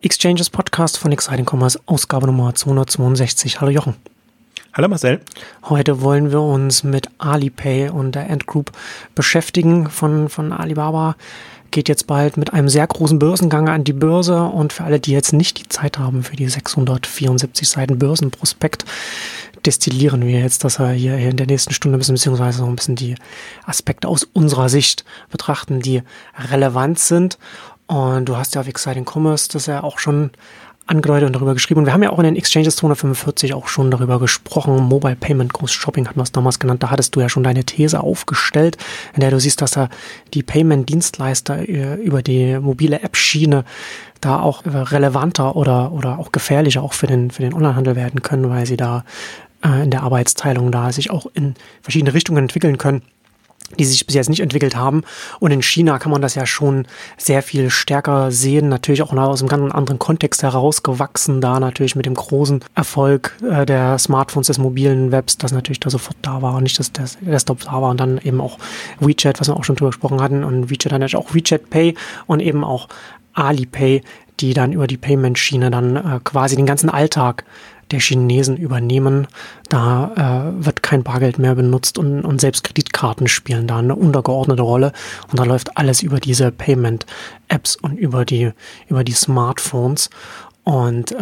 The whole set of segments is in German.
Exchanges Podcast von Exciting Commerce, Ausgabe Nummer 262. Hallo Jochen. Hallo Marcel. Heute wollen wir uns mit Alipay und der Ant Group beschäftigen von, von Alibaba. Geht jetzt bald mit einem sehr großen Börsengang an die Börse und für alle, die jetzt nicht die Zeit haben für die 674 Seiten Börsenprospekt, destillieren wir jetzt, dass wir hier in der nächsten Stunde ein bisschen, beziehungsweise noch ein bisschen die Aspekte aus unserer Sicht betrachten, die relevant sind. Und du hast ja auf Exciting Commerce das ja auch schon angedeutet und darüber geschrieben. Und wir haben ja auch in den Exchanges 245 auch schon darüber gesprochen. Mobile Payment Ghost Shopping hatten wir es damals genannt. Da hattest du ja schon deine These aufgestellt, in der du siehst, dass da die Payment-Dienstleister äh, über die mobile App-Schiene da auch relevanter oder, oder auch gefährlicher auch für den, für den Onlinehandel werden können, weil sie da äh, in der Arbeitsteilung da sich auch in verschiedene Richtungen entwickeln können die sich bis jetzt nicht entwickelt haben. Und in China kann man das ja schon sehr viel stärker sehen, natürlich auch aus einem ganz anderen Kontext herausgewachsen, da natürlich mit dem großen Erfolg äh, der Smartphones, des mobilen Webs, das natürlich da sofort da war und nicht, dass der Desktop da war. Und dann eben auch WeChat, was wir auch schon drüber gesprochen hatten. Und WeChat dann natürlich auch WeChat Pay und eben auch Alipay, die dann über die Payment-Schiene dann äh, quasi den ganzen Alltag der Chinesen übernehmen. Da äh, wird kein Bargeld mehr benutzt und, und selbst Kreditkarten spielen da eine untergeordnete Rolle. Und da läuft alles über diese Payment-Apps und über die, über die Smartphones. Und äh,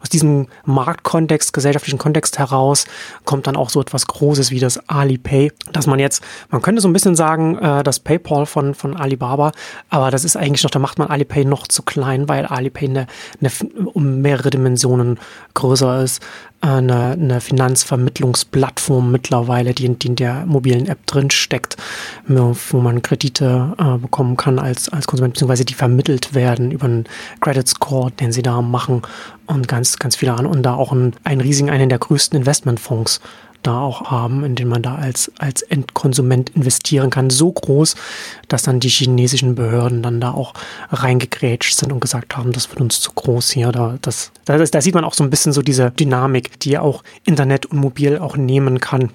aus diesem Marktkontext, gesellschaftlichen Kontext heraus, kommt dann auch so etwas Großes wie das Alipay, dass man jetzt, man könnte so ein bisschen sagen, äh, das PayPal von, von Alibaba, aber das ist eigentlich noch, da macht man Alipay noch zu klein, weil Alipay eine, eine um mehrere Dimensionen größer ist eine, eine Finanzvermittlungsplattform mittlerweile, die, die in der mobilen App drin steckt, wo man Kredite äh, bekommen kann als, als Konsument, beziehungsweise die vermittelt werden über einen Credit Score, den sie da machen und ganz, ganz viele an und da auch ein, einen riesigen, einen der größten Investmentfonds da auch haben, in den man da als, als Endkonsument investieren kann. So groß, dass dann die chinesischen Behörden dann da auch reingegrätscht sind und gesagt haben, das wird uns zu groß hier. Da, das, da, da sieht man auch so ein bisschen so diese Dynamik, die auch Internet und Mobil auch nehmen kann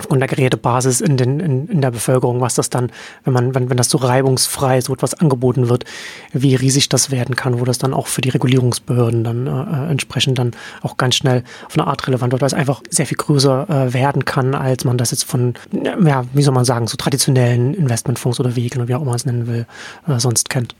von der Gerätebasis in, den, in, in der Bevölkerung, was das dann, wenn man, wenn, wenn das so reibungsfrei so etwas angeboten wird, wie riesig das werden kann, wo das dann auch für die Regulierungsbehörden dann äh, entsprechend dann auch ganz schnell auf eine Art relevant wird, weil es einfach sehr viel größer äh, werden kann, als man das jetzt von, ja, wie soll man sagen, so traditionellen Investmentfonds oder Vehikeln oder wie auch immer man es nennen will, äh, sonst kennt.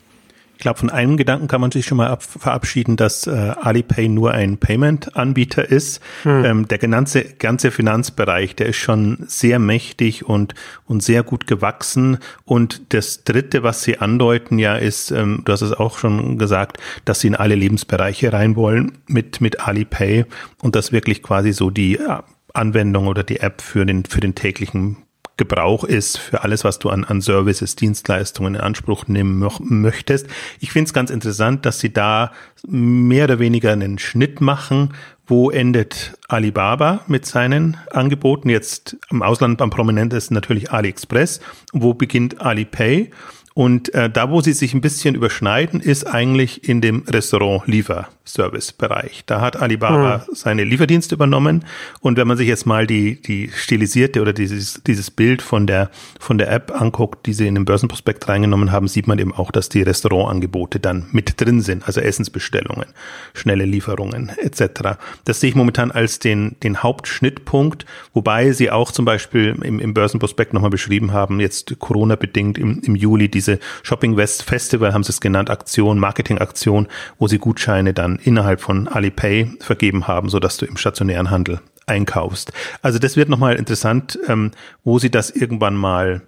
Ich glaube, von einem Gedanken kann man sich schon mal ab, verabschieden, dass äh, Alipay nur ein Payment-Anbieter ist. Hm. Ähm, der ganze, ganze Finanzbereich, der ist schon sehr mächtig und, und sehr gut gewachsen. Und das Dritte, was Sie andeuten, ja, ist, ähm, du hast es auch schon gesagt, dass Sie in alle Lebensbereiche rein wollen mit, mit Alipay und das wirklich quasi so die äh, Anwendung oder die App für den, für den täglichen Gebrauch ist für alles, was du an, an Services, Dienstleistungen in Anspruch nehmen möchtest. Ich finde es ganz interessant, dass sie da mehr oder weniger einen Schnitt machen. Wo endet Alibaba mit seinen Angeboten? Jetzt im Ausland am prominentesten natürlich AliExpress. Wo beginnt Alipay? Und äh, da, wo sie sich ein bisschen überschneiden, ist eigentlich in dem Restaurant-Lieferservice-Bereich. Da hat Alibaba mhm. seine Lieferdienste übernommen. Und wenn man sich jetzt mal die, die stilisierte oder dieses, dieses Bild von der, von der App anguckt, die sie in den Börsenprospekt reingenommen haben, sieht man eben auch, dass die Restaurantangebote dann mit drin sind. Also Essensbestellungen, schnelle Lieferungen etc. Das sehe ich momentan als den, den Hauptschnittpunkt, wobei sie auch zum Beispiel im, im Börsenprospekt nochmal beschrieben haben, jetzt Corona-bedingt im, im Juli diese diese Shopping West Festival, haben sie es genannt, Aktion, Marketingaktion, wo sie Gutscheine dann innerhalb von Alipay vergeben haben, sodass du im stationären Handel einkaufst. Also das wird nochmal interessant, ähm, wo sie das irgendwann mal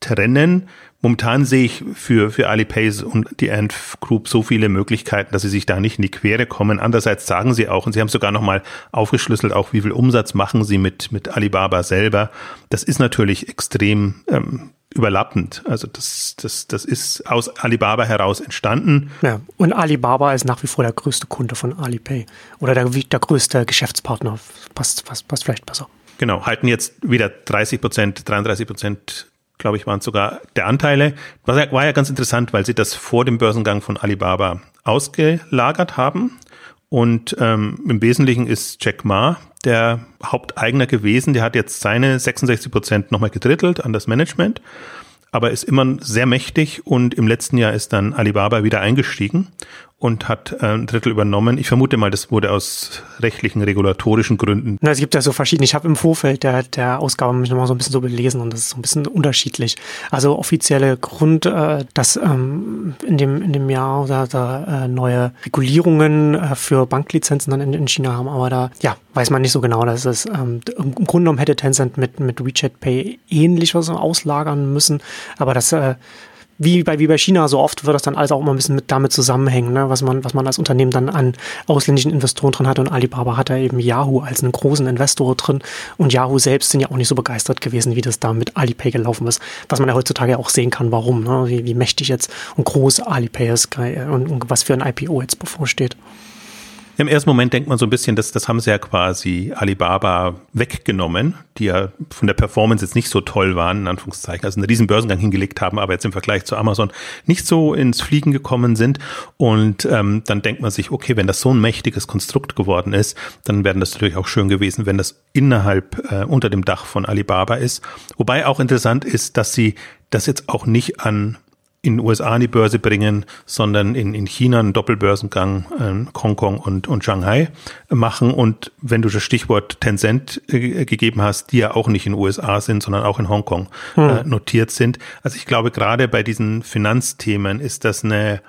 trennen. Momentan sehe ich für, für Alipay und die Ant Group so viele Möglichkeiten, dass sie sich da nicht in die Quere kommen. Andererseits sagen sie auch, und sie haben sogar nochmal aufgeschlüsselt, auch wie viel Umsatz machen sie mit, mit Alibaba selber. Das ist natürlich extrem ähm, überlappend. Also das, das, das ist aus Alibaba heraus entstanden. Ja, und Alibaba ist nach wie vor der größte Kunde von Alipay oder der, der größte Geschäftspartner. Passt, passt, passt vielleicht besser. Genau, halten jetzt wieder 30 Prozent, 33 Prozent, glaube ich, waren sogar der Anteile. War, war ja ganz interessant, weil sie das vor dem Börsengang von Alibaba ausgelagert haben. Und ähm, im Wesentlichen ist Jack Ma der Haupteigner gewesen. Der hat jetzt seine 66 Prozent nochmal gedrittelt an das Management. aber ist immer sehr mächtig und im letzten Jahr ist dann Alibaba wieder eingestiegen und hat äh, ein Drittel übernommen. Ich vermute mal, das wurde aus rechtlichen, regulatorischen Gründen. Na, es gibt ja so verschiedene. Ich habe im Vorfeld der, der Ausgabe mich nochmal so ein bisschen so belesen und das ist so ein bisschen unterschiedlich. Also offizielle Grund, äh, dass ähm, in dem in dem Jahr da, da äh, neue Regulierungen äh, für Banklizenzen dann in, in China haben, aber da ja weiß man nicht so genau. Das ist ähm, im Grunde genommen hätte Tencent mit mit WeChat Pay ähnlich was auslagern müssen, aber das äh, wie bei, wie bei China so oft wird das dann alles auch immer ein bisschen mit damit zusammenhängen, ne? was man, was man als Unternehmen dann an ausländischen Investoren drin hat. Und Alibaba hat da eben Yahoo als einen großen Investor drin. Und Yahoo selbst sind ja auch nicht so begeistert gewesen, wie das da mit Alipay gelaufen ist. Was man ja heutzutage auch sehen kann, warum, ne? wie, wie mächtig jetzt und groß Alipay ist und, und was für ein IPO jetzt bevorsteht. Im ersten Moment denkt man so ein bisschen, dass das haben sie ja quasi Alibaba weggenommen, die ja von der Performance jetzt nicht so toll waren, in Anführungszeichen, also einen riesen Börsengang hingelegt haben, aber jetzt im Vergleich zu Amazon nicht so ins Fliegen gekommen sind. Und ähm, dann denkt man sich, okay, wenn das so ein mächtiges Konstrukt geworden ist, dann wäre das natürlich auch schön gewesen, wenn das innerhalb äh, unter dem Dach von Alibaba ist. Wobei auch interessant ist, dass sie das jetzt auch nicht an in den USA an die Börse bringen, sondern in, in China einen Doppelbörsengang, äh, Hongkong und, und Shanghai machen. Und wenn du das Stichwort Tencent äh, gegeben hast, die ja auch nicht in den USA sind, sondern auch in Hongkong hm. äh, notiert sind. Also ich glaube, gerade bei diesen Finanzthemen ist das eine,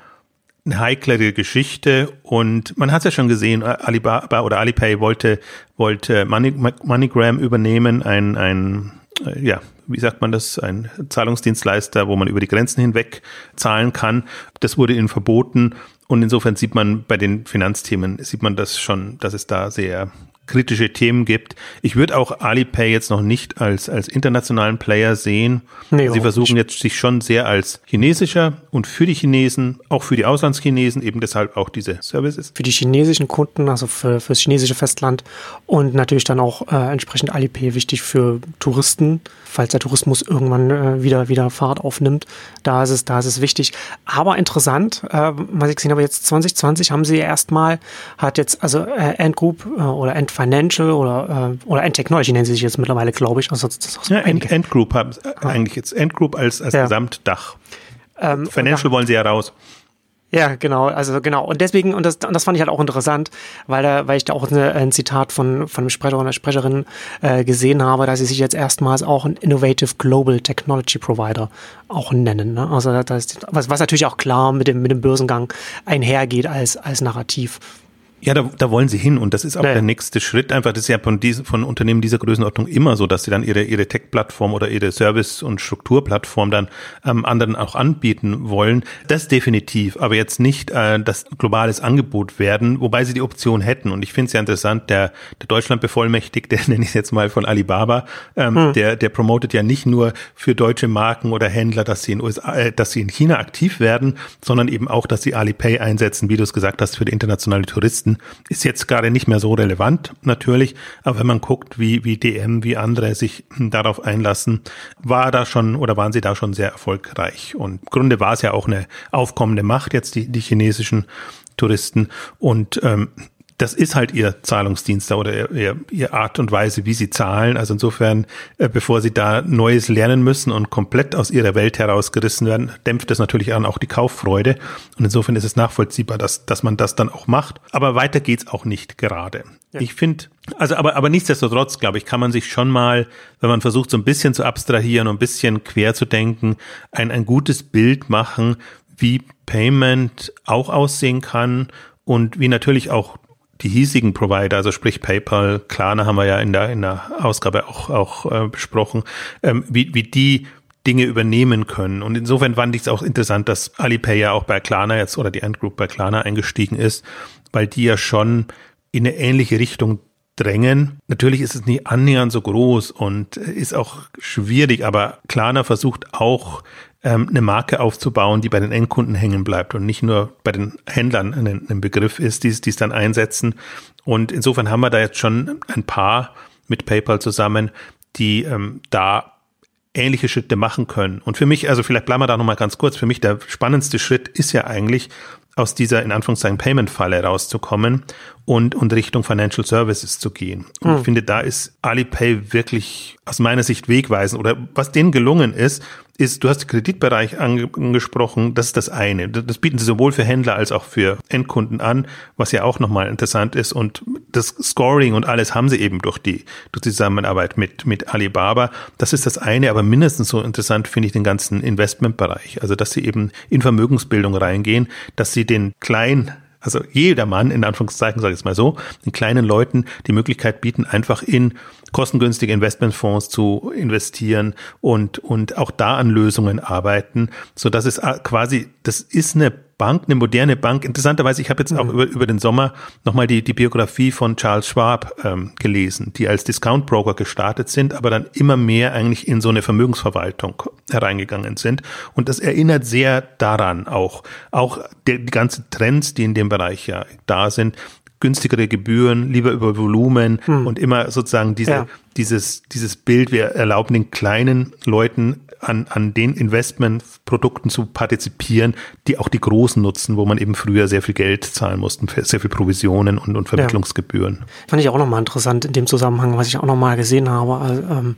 eine heiklere Geschichte und man hat es ja schon gesehen, Alibaba oder Alipay wollte, wollte Money, MoneyGram übernehmen, ein, ein äh, ja, wie sagt man das, ein Zahlungsdienstleister, wo man über die Grenzen hinweg zahlen kann. Das wurde ihnen verboten. Und insofern sieht man bei den Finanzthemen, sieht man das schon, dass es da sehr kritische Themen gibt. Ich würde auch Alipay jetzt noch nicht als, als internationalen Player sehen. Nee, Sie versuchen jetzt sich schon sehr als chinesischer und für die Chinesen, auch für die Auslandschinesen, eben deshalb auch diese Services. Für die chinesischen Kunden, also für, für das chinesische Festland und natürlich dann auch äh, entsprechend Alipay wichtig für Touristen, falls der Tourismus irgendwann äh, wieder, wieder Fahrt aufnimmt. Da ist es, da ist es wichtig. Aber interessant, äh, was ich gesehen habe, jetzt 2020 haben sie erstmal, hat jetzt, also äh, Ant Group äh, oder Ant Financial oder, äh, oder End Technology nennen sie sich jetzt mittlerweile, glaube ich. Also das, das ja, End, Group haben äh, eigentlich jetzt End Group als, als ja. Gesamtdach. Ähm, Financial wollen sie ja raus. Ja, genau, also genau. Und deswegen, und das, und das fand ich halt auch interessant, weil da, weil ich da auch eine, ein Zitat von, von einem Sprecher oder Sprecherin äh, gesehen habe, dass sie sich jetzt erstmals auch ein Innovative Global Technology Provider auch nennen. Ne? Also das, was, was natürlich auch klar mit dem, mit dem Börsengang einhergeht als, als Narrativ. Ja, da, da wollen sie hin und das ist auch ja. der nächste Schritt. Einfach, das ist ja von, diesen, von Unternehmen dieser Größenordnung immer so, dass sie dann ihre, ihre Tech-Plattform oder ihre Service- und Strukturplattform dann ähm, anderen auch anbieten wollen. Das definitiv, aber jetzt nicht äh, das globales Angebot werden, wobei sie die Option hätten. Und ich finde es ja interessant, der, der Deutschland-Bevollmächtigte, nenne ich jetzt mal von Alibaba, ähm, hm. der, der promotet ja nicht nur für deutsche Marken oder Händler, dass sie in USA, äh, dass sie in China aktiv werden, sondern eben auch, dass sie Alipay einsetzen, wie du es gesagt hast, für die internationale Touristen leisten, ist jetzt gerade nicht mehr so relevant, natürlich. Aber wenn man guckt, wie, wie DM, wie andere sich darauf einlassen, war da schon oder waren sie da schon sehr erfolgreich. Und im Grunde war es ja auch eine aufkommende Macht jetzt, die, die chinesischen Touristen. Und ähm, das ist halt ihr Zahlungsdienst oder ihr, ihr Art und Weise, wie sie zahlen. Also insofern, äh, bevor sie da Neues lernen müssen und komplett aus ihrer Welt herausgerissen werden, dämpft das natürlich an auch die Kauffreude. Und insofern ist es nachvollziehbar, dass, dass man das dann auch macht. Aber weiter geht's auch nicht gerade. Ja. Ich finde, also aber, aber nichtsdestotrotz, glaube ich, kann man sich schon mal, wenn man versucht, so ein bisschen zu abstrahieren und ein bisschen quer zu denken, ein, ein gutes Bild machen, wie Payment auch aussehen kann und wie natürlich auch die hiesigen Provider, also sprich PayPal, Klarna haben wir ja in der, in der Ausgabe auch, auch äh, besprochen, ähm, wie, wie die Dinge übernehmen können. Und insofern fand ich es auch interessant, dass Alipay ja auch bei Klarna jetzt oder die Endgroup bei Klarna eingestiegen ist, weil die ja schon in eine ähnliche Richtung drängen. Natürlich ist es nicht annähernd so groß und ist auch schwierig, aber Klarna versucht auch ähm, eine Marke aufzubauen, die bei den Endkunden hängen bleibt und nicht nur bei den Händlern ein, Begriff ist, die es dann einsetzen. Und insofern haben wir da jetzt schon ein paar mit PayPal zusammen, die ähm, da ähnliche Schritte machen können. Und für mich, also vielleicht bleiben wir da nochmal ganz kurz, für mich der spannendste Schritt ist ja eigentlich, aus dieser in Anführungszeichen Payment-Falle rauszukommen und, und Richtung Financial Services zu gehen. Und hm. ich finde, da ist Alipay wirklich aus meiner Sicht wegweisend oder was denen gelungen ist, ist, du hast den Kreditbereich angesprochen, das ist das eine. Das bieten sie sowohl für Händler als auch für Endkunden an, was ja auch nochmal interessant ist. Und das Scoring und alles haben sie eben durch die, durch die Zusammenarbeit mit, mit Alibaba. Das ist das eine, aber mindestens so interessant finde ich den ganzen Investmentbereich. Also, dass sie eben in Vermögensbildung reingehen, dass sie den kleinen also jedermann, in Anführungszeichen sage ich es mal so, den kleinen Leuten die Möglichkeit bieten, einfach in kostengünstige Investmentfonds zu investieren und, und auch da an Lösungen arbeiten, so dass es quasi, das ist eine Bank, eine moderne Bank. Interessanterweise, ich habe jetzt mhm. auch über, über den Sommer nochmal die, die Biografie von Charles Schwab ähm, gelesen, die als Discount Broker gestartet sind, aber dann immer mehr eigentlich in so eine Vermögensverwaltung hereingegangen sind. Und das erinnert sehr daran auch, auch die, die ganzen Trends, die in dem Bereich ja da sind, günstigere Gebühren, lieber über Volumen hm. und immer sozusagen diese, ja. Dieses, dieses Bild, wir erlauben den kleinen Leuten an, an den Investmentprodukten zu partizipieren, die auch die Großen nutzen, wo man eben früher sehr viel Geld zahlen musste, sehr viel Provisionen und, und Vermittlungsgebühren. Ja. Fand ich auch nochmal interessant in dem Zusammenhang, was ich auch nochmal gesehen habe. Also, ähm,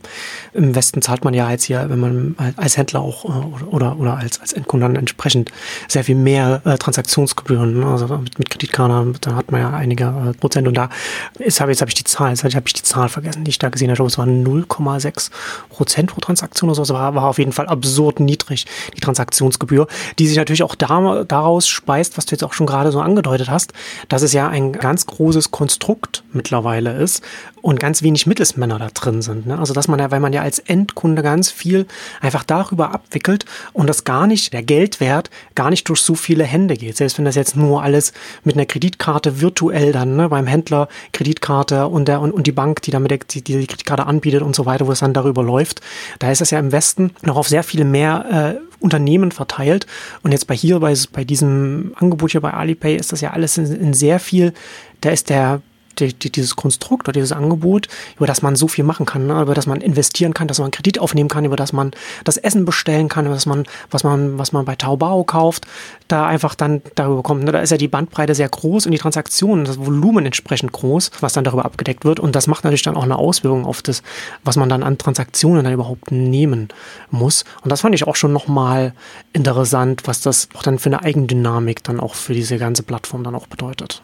Im Westen zahlt man ja jetzt hier, wenn man als Händler auch äh, oder, oder als, als Endkunde dann entsprechend sehr viel mehr äh, Transaktionsgebühren. Ne? Also mit, mit Kreditkarte, da hat man ja einige äh, Prozent und da ist, hab, jetzt habe ich die Zahl, jetzt habe ich die Zahl vergessen, die ich da gesehen habe. Es waren 0,6 Prozent pro Transaktion oder so. Das war, war auf jeden Fall absurd niedrig, die Transaktionsgebühr, die sich natürlich auch da, daraus speist, was du jetzt auch schon gerade so angedeutet hast, dass es ja ein ganz großes Konstrukt mittlerweile ist und ganz wenig Mittelsmänner da drin sind. Ne? Also dass man ja, weil man ja als Endkunde ganz viel einfach darüber abwickelt und das gar nicht, der Geldwert gar nicht durch so viele Hände geht. Selbst wenn das jetzt nur alles mit einer Kreditkarte virtuell dann ne, beim Händler Kreditkarte und der und, und die Bank, die damit die, die, Kreditkarte anbietet und so weiter, wo es dann darüber läuft, da ist es ja im Westen noch auf sehr viele mehr äh, Unternehmen verteilt. Und jetzt bei hier, bei, bei diesem Angebot hier bei Alipay ist das ja alles in, in sehr viel, da ist der die, die, dieses Konstrukt oder dieses Angebot, über das man so viel machen kann, ne? über das man investieren kann, dass man Kredit aufnehmen kann, über das man das Essen bestellen kann, über das man, was man, was man bei Taobao kauft, da einfach dann darüber kommt. Ne? Da ist ja die Bandbreite sehr groß und die Transaktionen, das Volumen entsprechend groß, was dann darüber abgedeckt wird. Und das macht natürlich dann auch eine Auswirkung auf das, was man dann an Transaktionen dann überhaupt nehmen muss. Und das fand ich auch schon nochmal interessant, was das auch dann für eine Eigendynamik dann auch für diese ganze Plattform dann auch bedeutet.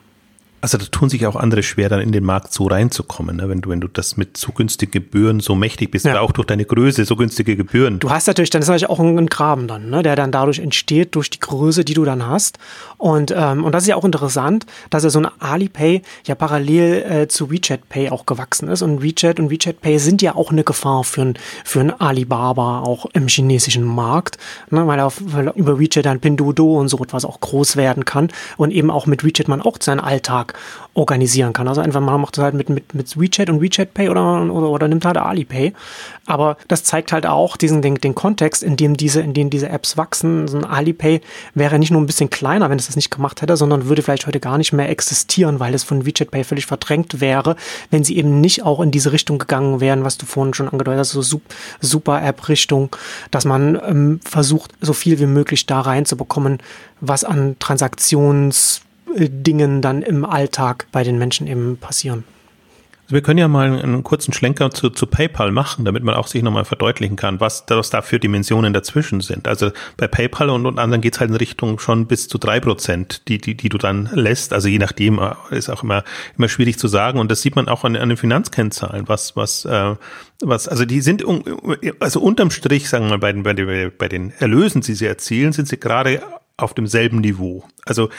Also da tun sich auch andere schwer, dann in den Markt so reinzukommen, ne? wenn du, wenn du das mit so günstigen Gebühren so mächtig bist, ja. oder auch durch deine Größe so günstige Gebühren. Du hast natürlich, dann ist natürlich auch ein, Graben dann, ne? der dann dadurch entsteht, durch die Größe, die du dann hast. Und, ähm, und das ist ja auch interessant, dass ja so ein Alipay ja parallel äh, zu WeChat Pay auch gewachsen ist. Und WeChat und WeChat Pay sind ja auch eine Gefahr für ein, für ein Alibaba auch im chinesischen Markt, ne? weil, auf, weil über WeChat dann Pinduoduo und so etwas auch groß werden kann und eben auch mit WeChat man auch seinen Alltag Tag organisieren kann. Also einfach man macht es halt mit, mit, mit WeChat und WeChat Pay oder, oder, oder nimmt halt Alipay. Aber das zeigt halt auch diesen, den, den Kontext, in dem diese, in dem diese Apps wachsen. So ein Alipay wäre nicht nur ein bisschen kleiner, wenn es das nicht gemacht hätte, sondern würde vielleicht heute gar nicht mehr existieren, weil es von WeChat Pay völlig verdrängt wäre, wenn sie eben nicht auch in diese Richtung gegangen wären, was du vorhin schon angedeutet hast, so super App-Richtung, dass man ähm, versucht, so viel wie möglich da reinzubekommen, was an Transaktions Dingen dann im Alltag bei den Menschen eben passieren. Also wir können ja mal einen kurzen Schlenker zu, zu PayPal machen, damit man auch sich nochmal verdeutlichen kann, was, was da für Dimensionen dazwischen sind. Also bei PayPal und, und anderen geht's halt in Richtung schon bis zu drei Prozent, die, die, die du dann lässt. Also je nachdem äh, ist auch immer, immer schwierig zu sagen. Und das sieht man auch an, an den Finanzkennzahlen, was, was, äh, was, also die sind, also unterm Strich, sagen wir mal, bei den, bei den, bei den Erlösen, die sie erzielen, sind sie gerade auf demselben Niveau. Also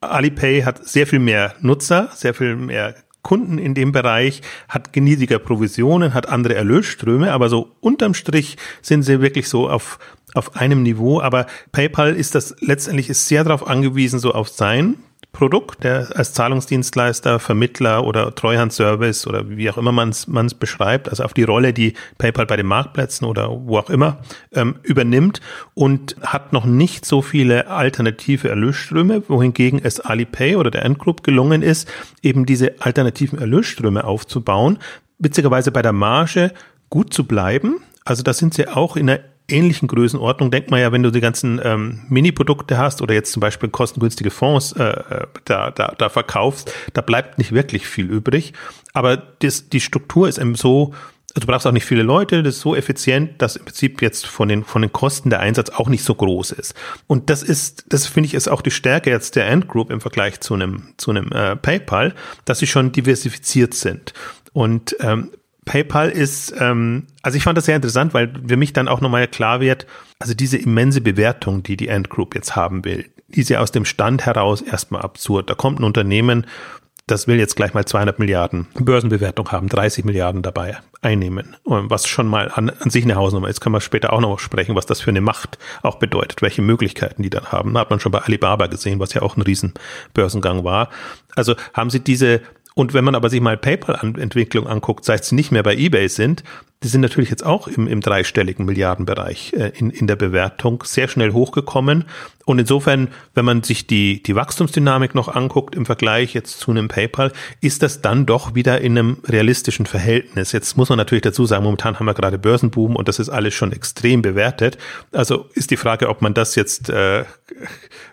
Alipay hat sehr viel mehr Nutzer, sehr viel mehr Kunden in dem Bereich, hat niedriger Provisionen, hat andere Erlösströme, aber so unterm Strich sind sie wirklich so auf, auf einem Niveau. Aber PayPal ist das letztendlich ist sehr darauf angewiesen, so auf sein Produkt, der als Zahlungsdienstleister, Vermittler oder Treuhandservice oder wie auch immer man es beschreibt, also auf die Rolle, die PayPal bei den Marktplätzen oder wo auch immer ähm, übernimmt und hat noch nicht so viele alternative Erlösströme, wohingegen es Alipay oder der Endgroup gelungen ist, eben diese alternativen Erlösströme aufzubauen, witzigerweise bei der Marge gut zu bleiben. Also da sind sie auch in einer ähnlichen Größenordnung denkt man ja, wenn du die ganzen ähm, Mini-Produkte hast oder jetzt zum Beispiel kostengünstige Fonds äh, äh, da, da, da verkaufst, da bleibt nicht wirklich viel übrig. Aber das, die Struktur ist eben so, also du brauchst auch nicht viele Leute, das ist so effizient, dass im Prinzip jetzt von den, von den Kosten der Einsatz auch nicht so groß ist. Und das ist, das finde ich, ist auch die Stärke jetzt der Ant im Vergleich zu einem, zu äh, PayPal, dass sie schon diversifiziert sind. Und ähm, PayPal ist, ähm, also ich fand das sehr interessant, weil für mich dann auch nochmal klar wird, also diese immense Bewertung, die die Ant Group jetzt haben will, die ist ja aus dem Stand heraus erstmal absurd. Da kommt ein Unternehmen, das will jetzt gleich mal 200 Milliarden Börsenbewertung haben, 30 Milliarden dabei einnehmen, was schon mal an, an sich eine Hausnummer ist. Können wir später auch noch sprechen, was das für eine Macht auch bedeutet, welche Möglichkeiten die dann haben. Da hat man schon bei Alibaba gesehen, was ja auch ein Riesenbörsengang war. Also haben sie diese und wenn man aber sich mal PayPal-Entwicklung anguckt, seit sie nicht mehr bei eBay sind, die sind natürlich jetzt auch im, im dreistelligen Milliardenbereich äh, in, in der Bewertung sehr schnell hochgekommen. Und insofern, wenn man sich die, die Wachstumsdynamik noch anguckt im Vergleich jetzt zu einem PayPal, ist das dann doch wieder in einem realistischen Verhältnis. Jetzt muss man natürlich dazu sagen, momentan haben wir gerade Börsenboom und das ist alles schon extrem bewertet. Also ist die Frage, ob man das jetzt, äh,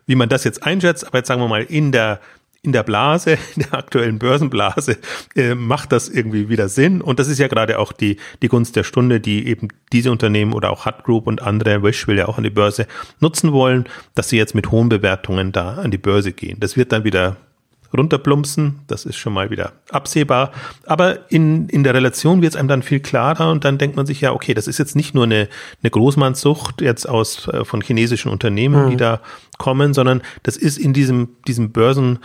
wie man das jetzt einschätzt. Aber jetzt sagen wir mal in der in der Blase, in der aktuellen Börsenblase, äh, macht das irgendwie wieder Sinn. Und das ist ja gerade auch die, die Gunst der Stunde, die eben diese Unternehmen oder auch Hut Group und andere, Wish will ja auch an die Börse nutzen wollen, dass sie jetzt mit hohen Bewertungen da an die Börse gehen. Das wird dann wieder runterplumpsen, das ist schon mal wieder absehbar. Aber in, in der Relation wird es einem dann viel klarer und dann denkt man sich ja, okay, das ist jetzt nicht nur eine, eine Großmannssucht jetzt aus äh, von chinesischen Unternehmen, mhm. die da kommen, sondern das ist in diesem, diesem Börsen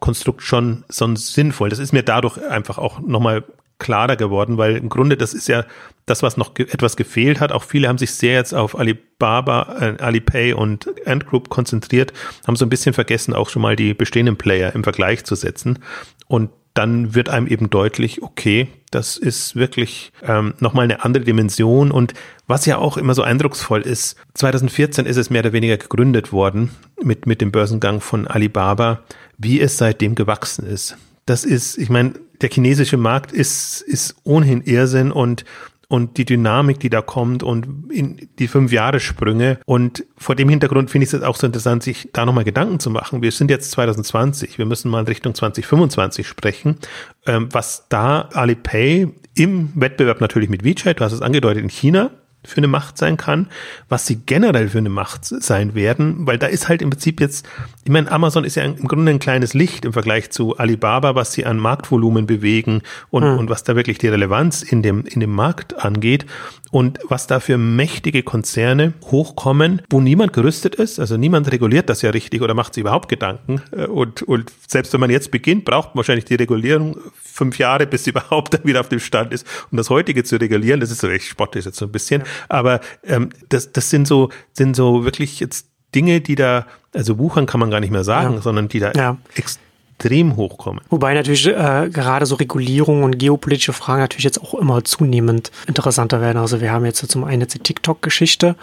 Konstrukt schon, schon sinnvoll. Das ist mir dadurch einfach auch nochmal klarer geworden, weil im Grunde das ist ja das, was noch ge etwas gefehlt hat. Auch viele haben sich sehr jetzt auf Alibaba, äh, Alipay und Ant konzentriert, haben so ein bisschen vergessen, auch schon mal die bestehenden Player im Vergleich zu setzen. Und dann wird einem eben deutlich, okay, das ist wirklich ähm, nochmal eine andere Dimension. Und was ja auch immer so eindrucksvoll ist, 2014 ist es mehr oder weniger gegründet worden mit, mit dem Börsengang von Alibaba, wie es seitdem gewachsen ist. Das ist, ich meine, der chinesische Markt ist, ist ohnehin Irrsinn und und die Dynamik, die da kommt und in die fünf Jahre Sprünge. Und vor dem Hintergrund finde ich es auch so interessant, sich da nochmal Gedanken zu machen. Wir sind jetzt 2020, wir müssen mal in Richtung 2025 sprechen, ähm, was da Alipay im Wettbewerb natürlich mit WeChat, du hast es angedeutet, in China für eine Macht sein kann, was sie generell für eine Macht sein werden, weil da ist halt im Prinzip jetzt, ich meine, Amazon ist ja im Grunde ein kleines Licht im Vergleich zu Alibaba, was sie an Marktvolumen bewegen und, hm. und was da wirklich die Relevanz in dem, in dem Markt angeht. Und was da für mächtige Konzerne hochkommen, wo niemand gerüstet ist, also niemand reguliert das ja richtig oder macht sich überhaupt Gedanken äh, und, und selbst wenn man jetzt beginnt, braucht man wahrscheinlich die Regulierung fünf Jahre, bis sie überhaupt dann wieder auf dem Stand ist, um das heutige zu regulieren, das ist so echt spottisch jetzt so ein bisschen, aber ähm, das, das sind so, sind so wirklich jetzt Dinge, die da, also wuchern kann man gar nicht mehr sagen, ja. sondern die da ja. extrem extrem hochkommen. Wobei natürlich äh, gerade so Regulierung und geopolitische Fragen natürlich jetzt auch immer zunehmend interessanter werden. Also wir haben jetzt zum einen jetzt die TikTok-Geschichte,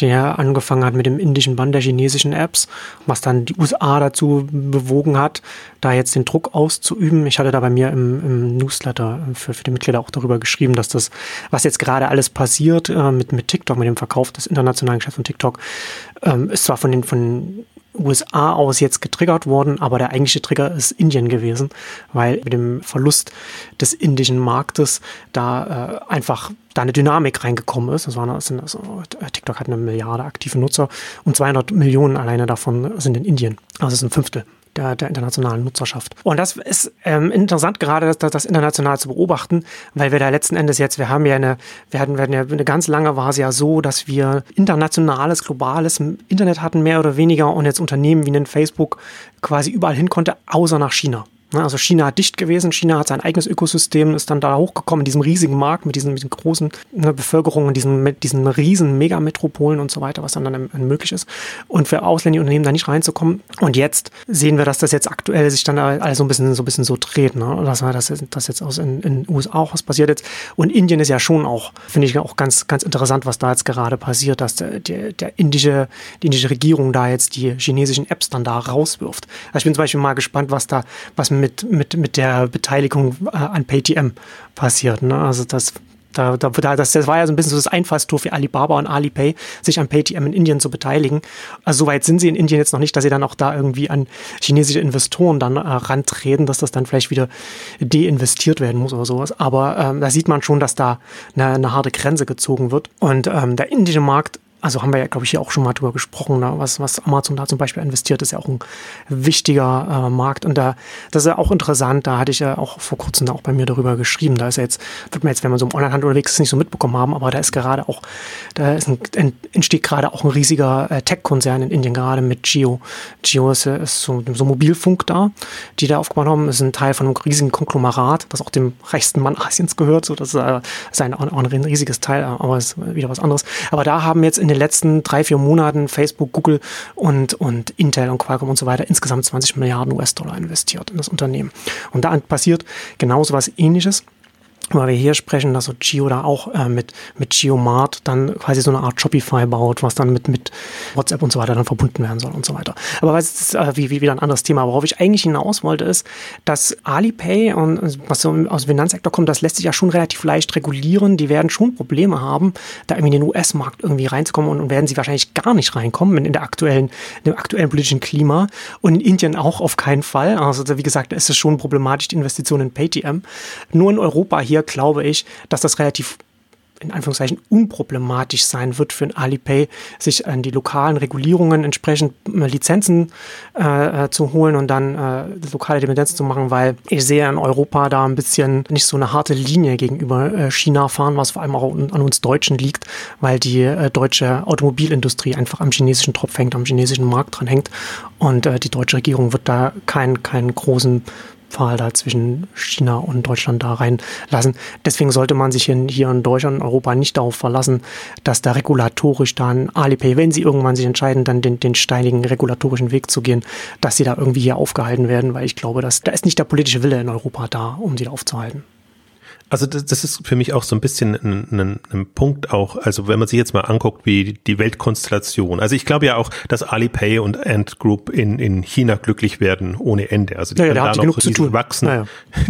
ja angefangen hat mit dem indischen Band der chinesischen Apps, was dann die USA dazu bewogen hat, da jetzt den Druck auszuüben. Ich hatte da bei mir im, im Newsletter für, für die Mitglieder auch darüber geschrieben, dass das, was jetzt gerade alles passiert äh, mit, mit TikTok, mit dem Verkauf des internationalen Geschäfts von TikTok, ähm, ist zwar von den von USA aus jetzt getriggert worden, aber der eigentliche Trigger ist Indien gewesen, weil mit dem Verlust des indischen Marktes da äh, einfach da eine Dynamik reingekommen ist. Das waren also, TikTok hat eine Milliarde aktive Nutzer und 200 Millionen alleine davon sind in Indien. Also das ist ein Fünftel der, der internationalen Nutzerschaft. Und das ist ähm, interessant, gerade das, das international zu beobachten, weil wir da letzten Endes jetzt, wir haben ja eine, wir hatten, wir hatten ja eine ganz lange war es ja so, dass wir internationales, globales Internet hatten, mehr oder weniger, und jetzt Unternehmen wie ein Facebook quasi überall hin konnte, außer nach China. Ne, also China hat dicht gewesen, China hat sein eigenes Ökosystem, ist dann da hochgekommen in diesem riesigen Markt mit diesen, mit diesen großen ne, Bevölkerungen, diesen, mit diesen riesen Megametropolen und so weiter, was dann, dann möglich ist. Und für ausländische Unternehmen da nicht reinzukommen. Und jetzt sehen wir, dass das jetzt aktuell sich dann alles so ein bisschen so ein bisschen so dreht, ne? Dass das, das jetzt aus in, in USA auch was passiert jetzt. Und Indien ist ja schon auch, finde ich auch ganz, ganz interessant, was da jetzt gerade passiert, dass der, der, der indische, die indische Regierung da jetzt die chinesischen Apps dann da rauswirft. Also ich bin zum Beispiel mal gespannt, was da, was mit, mit, mit der Beteiligung äh, an PayTM passiert. Ne? Also das Da, da, das, das war ja so ein bisschen so das Einfallstor für Alibaba und Alipay, sich an PayTM in Indien zu beteiligen. Also soweit sind sie in Indien jetzt noch nicht, dass sie dann auch da irgendwie an chinesische Investoren dann äh, rantreten, dass das dann vielleicht wieder deinvestiert werden muss oder sowas. Aber ähm, da sieht man schon, dass da eine, eine harte Grenze gezogen wird. Und ähm, der indische Markt also haben wir ja, glaube ich, hier auch schon mal drüber gesprochen, ne? was, was Amazon da zum Beispiel investiert, ist ja auch ein wichtiger äh, Markt. Und da, das ist ja auch interessant, da hatte ich ja auch vor kurzem auch bei mir darüber geschrieben. Da ist ja jetzt, wird man jetzt, wenn man so im Onlinehandel unterwegs ist, nicht so mitbekommen haben, aber da ist gerade auch, da ist ein, entsteht gerade auch ein riesiger äh, Tech-Konzern in Indien, gerade mit Geo. Geo ist, ist so, so Mobilfunk da, die da aufgebaut haben, ist ein Teil von einem riesigen Konglomerat, das auch dem reichsten Mann Asiens gehört. So, das ist, äh, ist ein, auch ein riesiges Teil, aber ist wieder was anderes. Aber da haben jetzt in den den letzten drei, vier Monaten Facebook, Google und, und Intel und Qualcomm und so weiter insgesamt 20 Milliarden US-Dollar investiert in das Unternehmen. Und da passiert genauso was ähnliches weil wir hier sprechen, dass so Gio da auch äh, mit, mit Geomart dann quasi so eine Art Shopify baut, was dann mit, mit WhatsApp und so weiter dann verbunden werden soll und so weiter. Aber was ist äh, wie, wie wieder ein anderes Thema. Worauf ich eigentlich hinaus wollte, ist, dass Alipay und was so aus dem Finanzsektor kommt, das lässt sich ja schon relativ leicht regulieren. Die werden schon Probleme haben, da irgendwie in den US-Markt irgendwie reinzukommen und, und, werden sie wahrscheinlich gar nicht reinkommen in der aktuellen, in dem aktuellen politischen Klima. Und in Indien auch auf keinen Fall. Also wie gesagt, ist es schon problematisch, die Investition in PayTM. Nur in Europa hier glaube ich, dass das relativ in Anführungszeichen unproblematisch sein wird für ein Alipay, sich an die lokalen Regulierungen entsprechend äh, Lizenzen äh, äh, zu holen und dann äh, lokale Dependenzen zu machen, weil ich sehe in Europa da ein bisschen nicht so eine harte Linie gegenüber äh, China fahren, was vor allem auch an uns Deutschen liegt, weil die äh, deutsche Automobilindustrie einfach am chinesischen Tropf hängt, am chinesischen Markt dran hängt und äh, die deutsche Regierung wird da keinen keinen großen Pfahl da zwischen China und Deutschland da reinlassen. Deswegen sollte man sich hier in Deutschland Europa nicht darauf verlassen, dass da regulatorisch dann Alipay, wenn sie irgendwann sich entscheiden, dann den, den steinigen regulatorischen Weg zu gehen, dass sie da irgendwie hier aufgehalten werden, weil ich glaube, dass da ist nicht der politische Wille in Europa da, um sie da aufzuhalten. Also das, das ist für mich auch so ein bisschen ein, ein, ein Punkt auch, also wenn man sich jetzt mal anguckt, wie die Weltkonstellation. Also ich glaube ja auch, dass Alipay und Ant Group in, in China glücklich werden ohne Ende. Also die ja, können da noch riesig wachsen. Ja,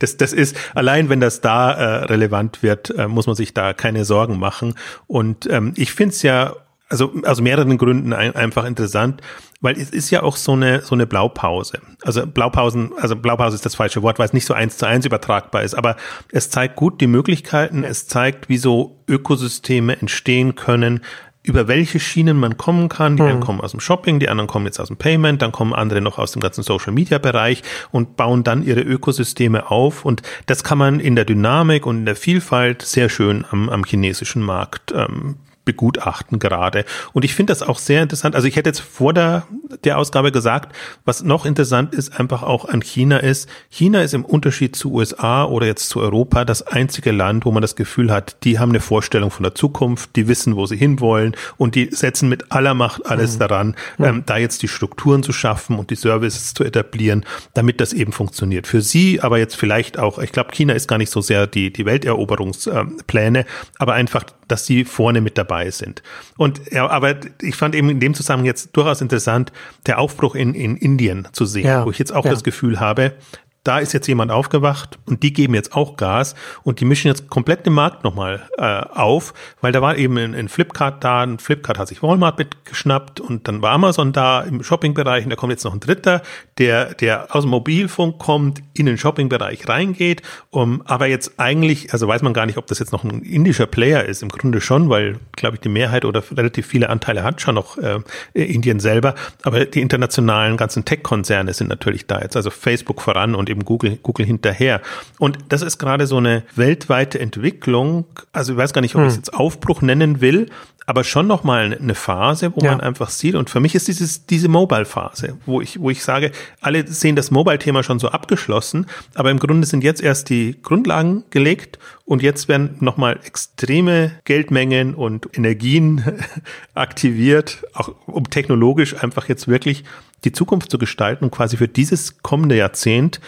Das, das ist, allein wenn das da äh, relevant wird, äh, muss man sich da keine Sorgen machen. Und ähm, ich finde es ja also aus mehreren Gründen ein, einfach interessant, weil es ist ja auch so eine so eine Blaupause. Also Blaupausen, also Blaupause ist das falsche Wort, weil es nicht so eins zu eins übertragbar ist, aber es zeigt gut die Möglichkeiten, es zeigt, wie so Ökosysteme entstehen können, über welche Schienen man kommen kann. Die einen hm. kommen aus dem Shopping, die anderen kommen jetzt aus dem Payment, dann kommen andere noch aus dem ganzen Social Media Bereich und bauen dann ihre Ökosysteme auf. Und das kann man in der Dynamik und in der Vielfalt sehr schön am, am chinesischen Markt ähm, begutachten gerade. Und ich finde das auch sehr interessant. Also ich hätte jetzt vor der, der Ausgabe gesagt, was noch interessant ist, einfach auch an China ist, China ist im Unterschied zu USA oder jetzt zu Europa das einzige Land, wo man das Gefühl hat, die haben eine Vorstellung von der Zukunft, die wissen, wo sie hinwollen und die setzen mit aller Macht alles mhm. daran, ähm, da jetzt die Strukturen zu schaffen und die Services zu etablieren, damit das eben funktioniert. Für sie, aber jetzt vielleicht auch, ich glaube, China ist gar nicht so sehr die, die Welteroberungspläne, aber einfach, dass sie vorne mit dabei dabei sind. Und ja, aber ich fand eben in dem Zusammenhang jetzt durchaus interessant, der Aufbruch in, in Indien zu sehen, ja, wo ich jetzt auch ja. das Gefühl habe, da ist jetzt jemand aufgewacht und die geben jetzt auch Gas und die mischen jetzt komplett den Markt nochmal äh, auf, weil da war eben ein, ein Flipkart da, ein Flipkart hat sich Walmart mitgeschnappt und dann war Amazon da im Shoppingbereich und da kommt jetzt noch ein dritter, der, der aus dem Mobilfunk kommt, in den Shoppingbereich reingeht, um, aber jetzt eigentlich, also weiß man gar nicht, ob das jetzt noch ein indischer Player ist, im Grunde schon, weil, glaube ich, die Mehrheit oder relativ viele Anteile hat schon noch äh, Indien selber, aber die internationalen ganzen Tech-Konzerne sind natürlich da jetzt, also Facebook voran und eben Google, Google hinterher. Und das ist gerade so eine weltweite Entwicklung. Also ich weiß gar nicht, ob hm. ich es jetzt Aufbruch nennen will, aber schon nochmal eine Phase, wo ja. man einfach sieht. Und für mich ist dieses, diese Mobile-Phase, wo ich, wo ich sage, alle sehen das Mobile-Thema schon so abgeschlossen, aber im Grunde sind jetzt erst die Grundlagen gelegt und jetzt werden nochmal extreme Geldmengen und Energien aktiviert, auch um technologisch einfach jetzt wirklich die Zukunft zu gestalten und quasi für dieses kommende Jahrzehnt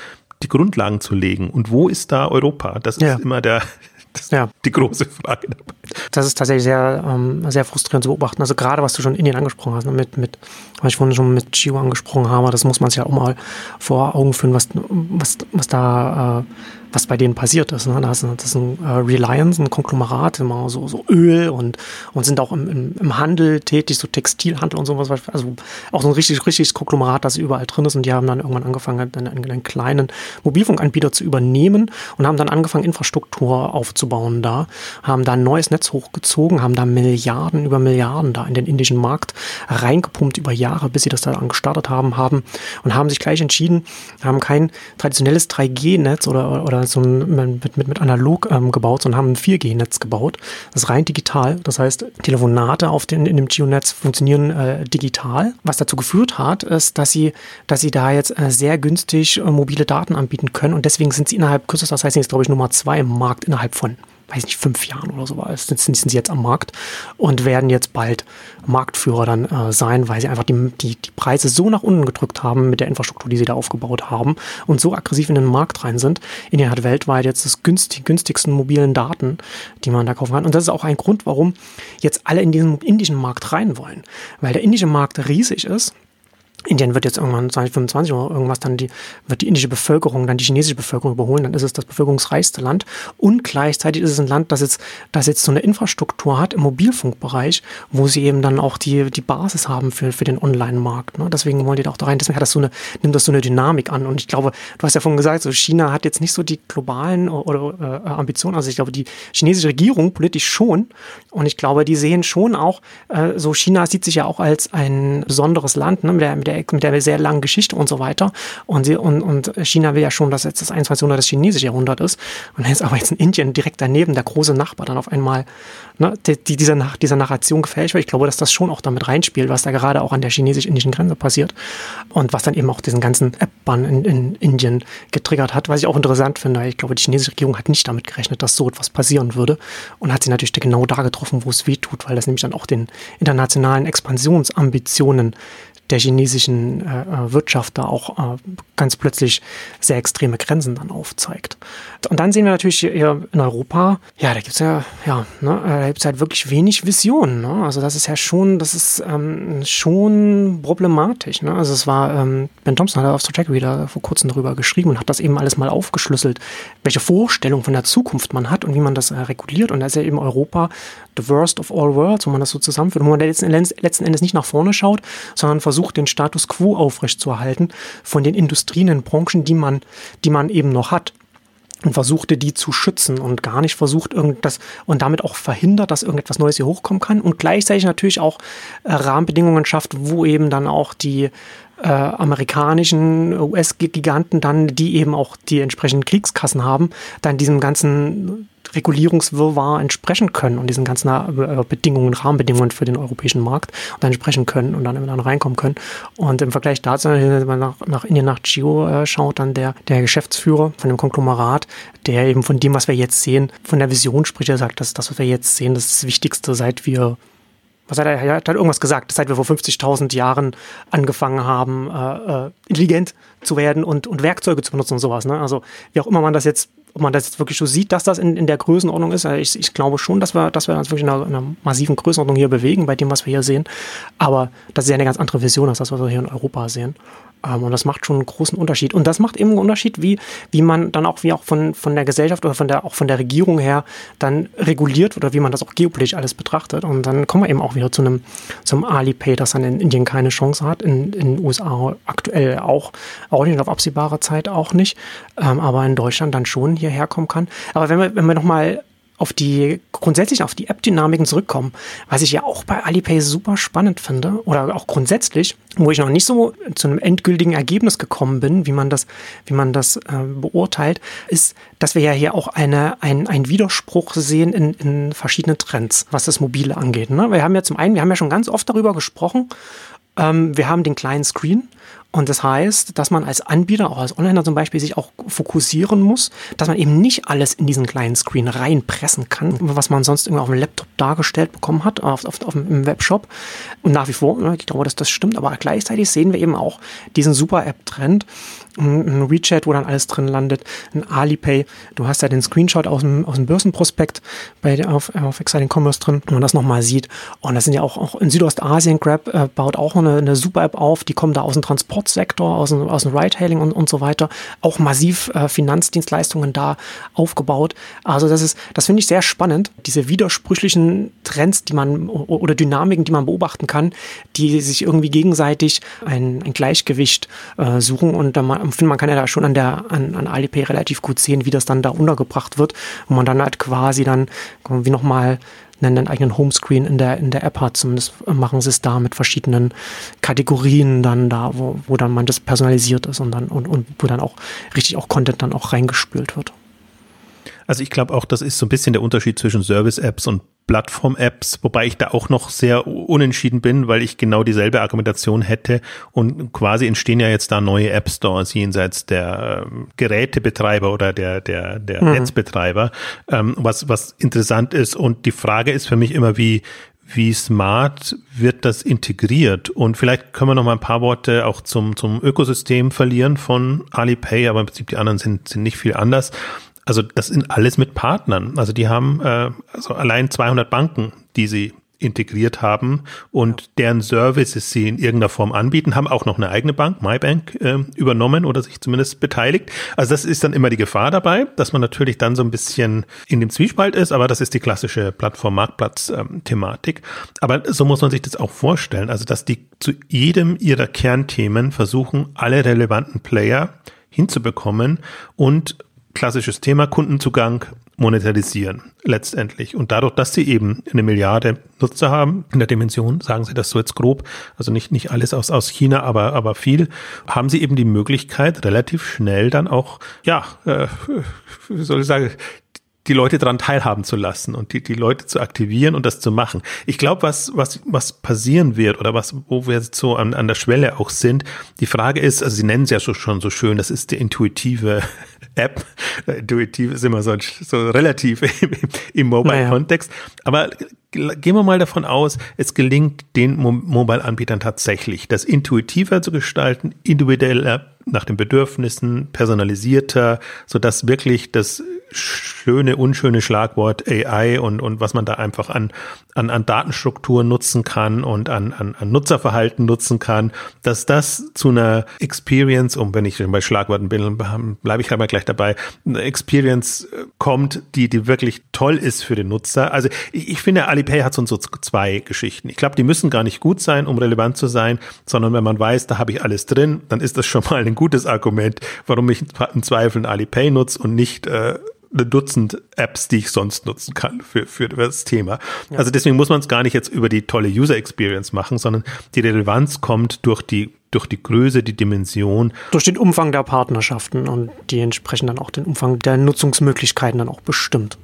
die Grundlagen zu legen. Und wo ist da Europa? Das ist ja. immer der, das ja. die große Frage dabei. Das ist tatsächlich sehr, ähm, sehr frustrierend zu beobachten. Also gerade was du schon in Indien angesprochen hast, ne, mit, mit, was ich vorhin schon mit Chio angesprochen habe, das muss man sich ja auch mal vor Augen führen, was, was, was da, äh, was bei denen passiert ist. Ne? Da ist, das ist ein äh, Reliance, ein Konglomerat, immer so, so Öl und, und sind auch im, im, im Handel tätig, so Textilhandel und sowas. Also auch so ein richtig, richtiges Konglomerat, das überall drin ist. Und die haben dann irgendwann angefangen, einen, einen kleinen Mobilfunkanbieter zu übernehmen und haben dann angefangen, Infrastruktur aufzubauen da, haben da ein neues Netz hochgezogen, haben da Milliarden über Milliarden da in den indischen Markt reingepumpt über Jahre, bis sie das da gestartet haben, haben und haben sich gleich entschieden, haben kein traditionelles 3G-Netz oder, oder so ein, mit, mit, mit analog ähm, gebaut, sondern haben ein 4G-Netz gebaut. Das ist rein digital. Das heißt, Telefonate auf den, in dem Geo-Netz funktionieren äh, digital. Was dazu geführt hat, ist, dass sie, dass sie da jetzt äh, sehr günstig äh, mobile Daten anbieten können und deswegen sind sie innerhalb kürzester Zeit, jetzt glaube ich Nummer zwei im Markt innerhalb von weiß nicht, fünf Jahren oder so war sind, sind sie jetzt am Markt und werden jetzt bald Marktführer dann äh, sein, weil sie einfach die, die, die Preise so nach unten gedrückt haben mit der Infrastruktur, die sie da aufgebaut haben und so aggressiv in den Markt rein sind. Indien hat weltweit jetzt das günstig, günstigsten mobilen Daten, die man da kaufen kann. Und das ist auch ein Grund, warum jetzt alle in diesen indischen Markt rein wollen, weil der indische Markt riesig ist Indien wird jetzt irgendwann 2025 oder irgendwas dann die, wird die indische Bevölkerung dann die chinesische Bevölkerung überholen, dann ist es das bevölkerungsreichste Land und gleichzeitig ist es ein Land, das jetzt, das jetzt so eine Infrastruktur hat im Mobilfunkbereich, wo sie eben dann auch die, die Basis haben für, für den Online-Markt. Ne? Deswegen wollen die da auch da rein. Deswegen hat das so eine, nimmt das so eine Dynamik an. Und ich glaube, du hast ja vorhin gesagt, so China hat jetzt nicht so die globalen oder, äh, Ambitionen. Also ich glaube, die chinesische Regierung politisch schon. Und ich glaube, die sehen schon auch, äh, so China sieht sich ja auch als ein besonderes Land, ne? mit der, mit der mit der sehr langen Geschichte und so weiter. Und, sie, und, und China will ja schon, dass jetzt das 21. Jahrhundert das chinesische Jahrhundert ist. Und ist aber jetzt in Indien direkt daneben der große Nachbar dann auf einmal ne, die, dieser, dieser Narration gefälscht wird. Ich glaube, dass das schon auch damit reinspielt, was da gerade auch an der chinesisch-indischen Grenze passiert. Und was dann eben auch diesen ganzen App-Bann in, in Indien getriggert hat, was ich auch interessant finde. Ich glaube, die chinesische Regierung hat nicht damit gerechnet, dass so etwas passieren würde. Und hat sie natürlich genau da getroffen, wo es weh tut, weil das nämlich dann auch den internationalen Expansionsambitionen der chinesischen äh, äh, Wirtschaft da auch äh, ganz plötzlich sehr extreme Grenzen dann aufzeigt. Und dann sehen wir natürlich hier in Europa, ja, da gibt's ja, ja, ne, äh, da gibt's halt wirklich wenig Visionen. Ne? Also das ist ja schon, das ist ähm, schon problematisch. Ne? Also es war, ähm, Ben Thompson hat auf Star Trek wieder vor kurzem darüber geschrieben und hat das eben alles mal aufgeschlüsselt, welche Vorstellung von der Zukunft man hat und wie man das äh, reguliert. Und da ist ja eben Europa the worst of all worlds, wo man das so zusammenführt, wo man letzten, letzten Endes nicht nach vorne schaut, sondern versucht, den Status quo aufrechtzuerhalten von den Industrien und Branchen, die man, die man eben noch hat. Und versuchte die zu schützen und gar nicht versucht irgendwas und damit auch verhindert, dass irgendetwas Neues hier hochkommen kann. Und gleichzeitig natürlich auch äh, Rahmenbedingungen schafft, wo eben dann auch die äh, amerikanischen US-Giganten dann, die eben auch die entsprechenden Kriegskassen haben, dann diesem ganzen Regulierungswirrwarr entsprechen können und diesen ganzen äh, Bedingungen, Rahmenbedingungen für den europäischen Markt dann entsprechen können und dann, dann reinkommen können. Und im Vergleich dazu, wenn man nach, nach Indien, nach Gio äh, schaut, dann der, der Geschäftsführer von dem Konglomerat, der eben von dem, was wir jetzt sehen, von der Vision spricht, er sagt, dass das, was wir jetzt sehen, das ist das Wichtigste, seit wir was hat er, er hat irgendwas gesagt, seit wir vor 50.000 Jahren angefangen haben, äh, äh, intelligent zu werden und, und Werkzeuge zu benutzen und sowas. Ne? Also wie auch immer man das jetzt ob man das jetzt wirklich so sieht, dass das in, in der Größenordnung ist. Also ich, ich glaube schon, dass wir, dass wir uns wirklich in einer, in einer, massiven Größenordnung hier bewegen, bei dem, was wir hier sehen. Aber das ist ja eine ganz andere Vision als das, was wir hier in Europa sehen. Ähm, und das macht schon einen großen Unterschied. Und das macht eben einen Unterschied, wie, wie man dann auch, wie auch von, von der Gesellschaft oder von der, auch von der Regierung her dann reguliert oder wie man das auch geopolitisch alles betrachtet. Und dann kommen wir eben auch wieder zu einem, zum Alipay, das dann in Indien keine Chance hat, in, den USA aktuell auch, auch nicht auf absehbare Zeit auch nicht, ähm, aber in Deutschland dann schon hierher kommen kann. Aber wenn wir, wenn wir nochmal auf die, grundsätzlich auf die App-Dynamiken zurückkommen, was ich ja auch bei Alipay super spannend finde oder auch grundsätzlich, wo ich noch nicht so zu einem endgültigen Ergebnis gekommen bin, wie man das, wie man das äh, beurteilt, ist, dass wir ja hier auch eine, ein, ein Widerspruch sehen in, in verschiedenen Trends, was das Mobile angeht. Ne? Wir haben ja zum einen, wir haben ja schon ganz oft darüber gesprochen, ähm, wir haben den kleinen Screen und das heißt, dass man als Anbieter, auch als Onliner zum Beispiel, sich auch fokussieren muss, dass man eben nicht alles in diesen kleinen Screen reinpressen kann, was man sonst irgendwie auf dem Laptop dargestellt bekommen hat, auf, auf, auf im Webshop. Und nach wie vor, ne, ich glaube, dass das stimmt, aber gleichzeitig sehen wir eben auch diesen Super-App-Trend, ein WeChat, wo dann alles drin landet, ein Alipay. Du hast ja den Screenshot aus dem, aus dem Börsenprospekt bei, auf, auf Exciting Commerce drin, wo man das nochmal sieht. Und das sind ja auch, auch in Südostasien, Grab äh, baut auch eine, eine Super-App auf, die kommen da aus dem Transport Transportsektor, aus dem, aus dem Ride-Hailing und, und so weiter, auch massiv äh, Finanzdienstleistungen da aufgebaut. Also das ist, das finde ich sehr spannend, diese widersprüchlichen Trends, die man oder Dynamiken, die man beobachten kann, die sich irgendwie gegenseitig ein, ein Gleichgewicht äh, suchen. Und man, man kann ja da schon an der an, an Alipay relativ gut sehen, wie das dann da untergebracht wird, wo man dann halt quasi dann wie nochmal einen eigenen Homescreen in der, in der App hat. Zumindest machen sie es da mit verschiedenen Kategorien dann da, wo, wo dann man das personalisiert ist und dann, und, und wo dann auch richtig auch Content dann auch reingespült wird. Also ich glaube auch, das ist so ein bisschen der Unterschied zwischen Service-Apps und Plattform-Apps, wobei ich da auch noch sehr unentschieden bin, weil ich genau dieselbe Argumentation hätte und quasi entstehen ja jetzt da neue App-Stores jenseits der ähm, Gerätebetreiber oder der, der, der mhm. Netzbetreiber, ähm, was, was interessant ist und die Frage ist für mich immer, wie, wie smart wird das integriert? Und vielleicht können wir noch mal ein paar Worte auch zum, zum Ökosystem verlieren von Alipay, aber im Prinzip die anderen sind, sind nicht viel anders. Also das sind alles mit Partnern. Also die haben äh, also allein 200 Banken, die sie integriert haben und deren Services sie in irgendeiner Form anbieten, haben auch noch eine eigene Bank, MyBank, äh, übernommen oder sich zumindest beteiligt. Also das ist dann immer die Gefahr dabei, dass man natürlich dann so ein bisschen in dem Zwiespalt ist, aber das ist die klassische Plattform-Marktplatz-Thematik. Aber so muss man sich das auch vorstellen, also dass die zu jedem ihrer Kernthemen versuchen, alle relevanten Player hinzubekommen und klassisches Thema Kundenzugang monetarisieren letztendlich. Und dadurch, dass sie eben eine Milliarde Nutzer haben in der Dimension, sagen sie das so jetzt grob, also nicht, nicht alles aus, aus China, aber, aber viel, haben sie eben die Möglichkeit, relativ schnell dann auch, ja, äh, wie soll ich sagen, die Leute daran teilhaben zu lassen und die, die Leute zu aktivieren und das zu machen. Ich glaube, was, was, was passieren wird oder was, wo wir jetzt so an, an der Schwelle auch sind, die Frage ist, also Sie nennen es ja so, schon so schön, das ist die intuitive App. Intuitiv ist immer so, so relativ im, im Mobile-Kontext. Aber gehen wir mal davon aus, es gelingt den Mobile-Anbietern tatsächlich, das intuitiver zu gestalten, individueller nach den Bedürfnissen, personalisierter, so dass wirklich das schöne, unschöne Schlagwort AI und, und was man da einfach an, an, an Datenstrukturen nutzen kann und an, an, an Nutzerverhalten nutzen kann, dass das zu einer Experience, und wenn ich bei Schlagworten bin, bleibe ich aber gleich dabei, eine Experience äh, kommt, die, die wirklich toll ist für den Nutzer. Also ich, ich finde, Alipay hat so, so zwei Geschichten. Ich glaube, die müssen gar nicht gut sein, um relevant zu sein, sondern wenn man weiß, da habe ich alles drin, dann ist das schon mal ein gutes Argument, warum ich im Zweifel Alipay nutze und nicht äh, ein Dutzend Apps, die ich sonst nutzen kann für, für das Thema. Ja. Also deswegen muss man es gar nicht jetzt über die tolle User Experience machen, sondern die Relevanz kommt durch die durch die Größe, die Dimension. Durch den Umfang der Partnerschaften und die entsprechend dann auch den Umfang der Nutzungsmöglichkeiten dann auch bestimmt.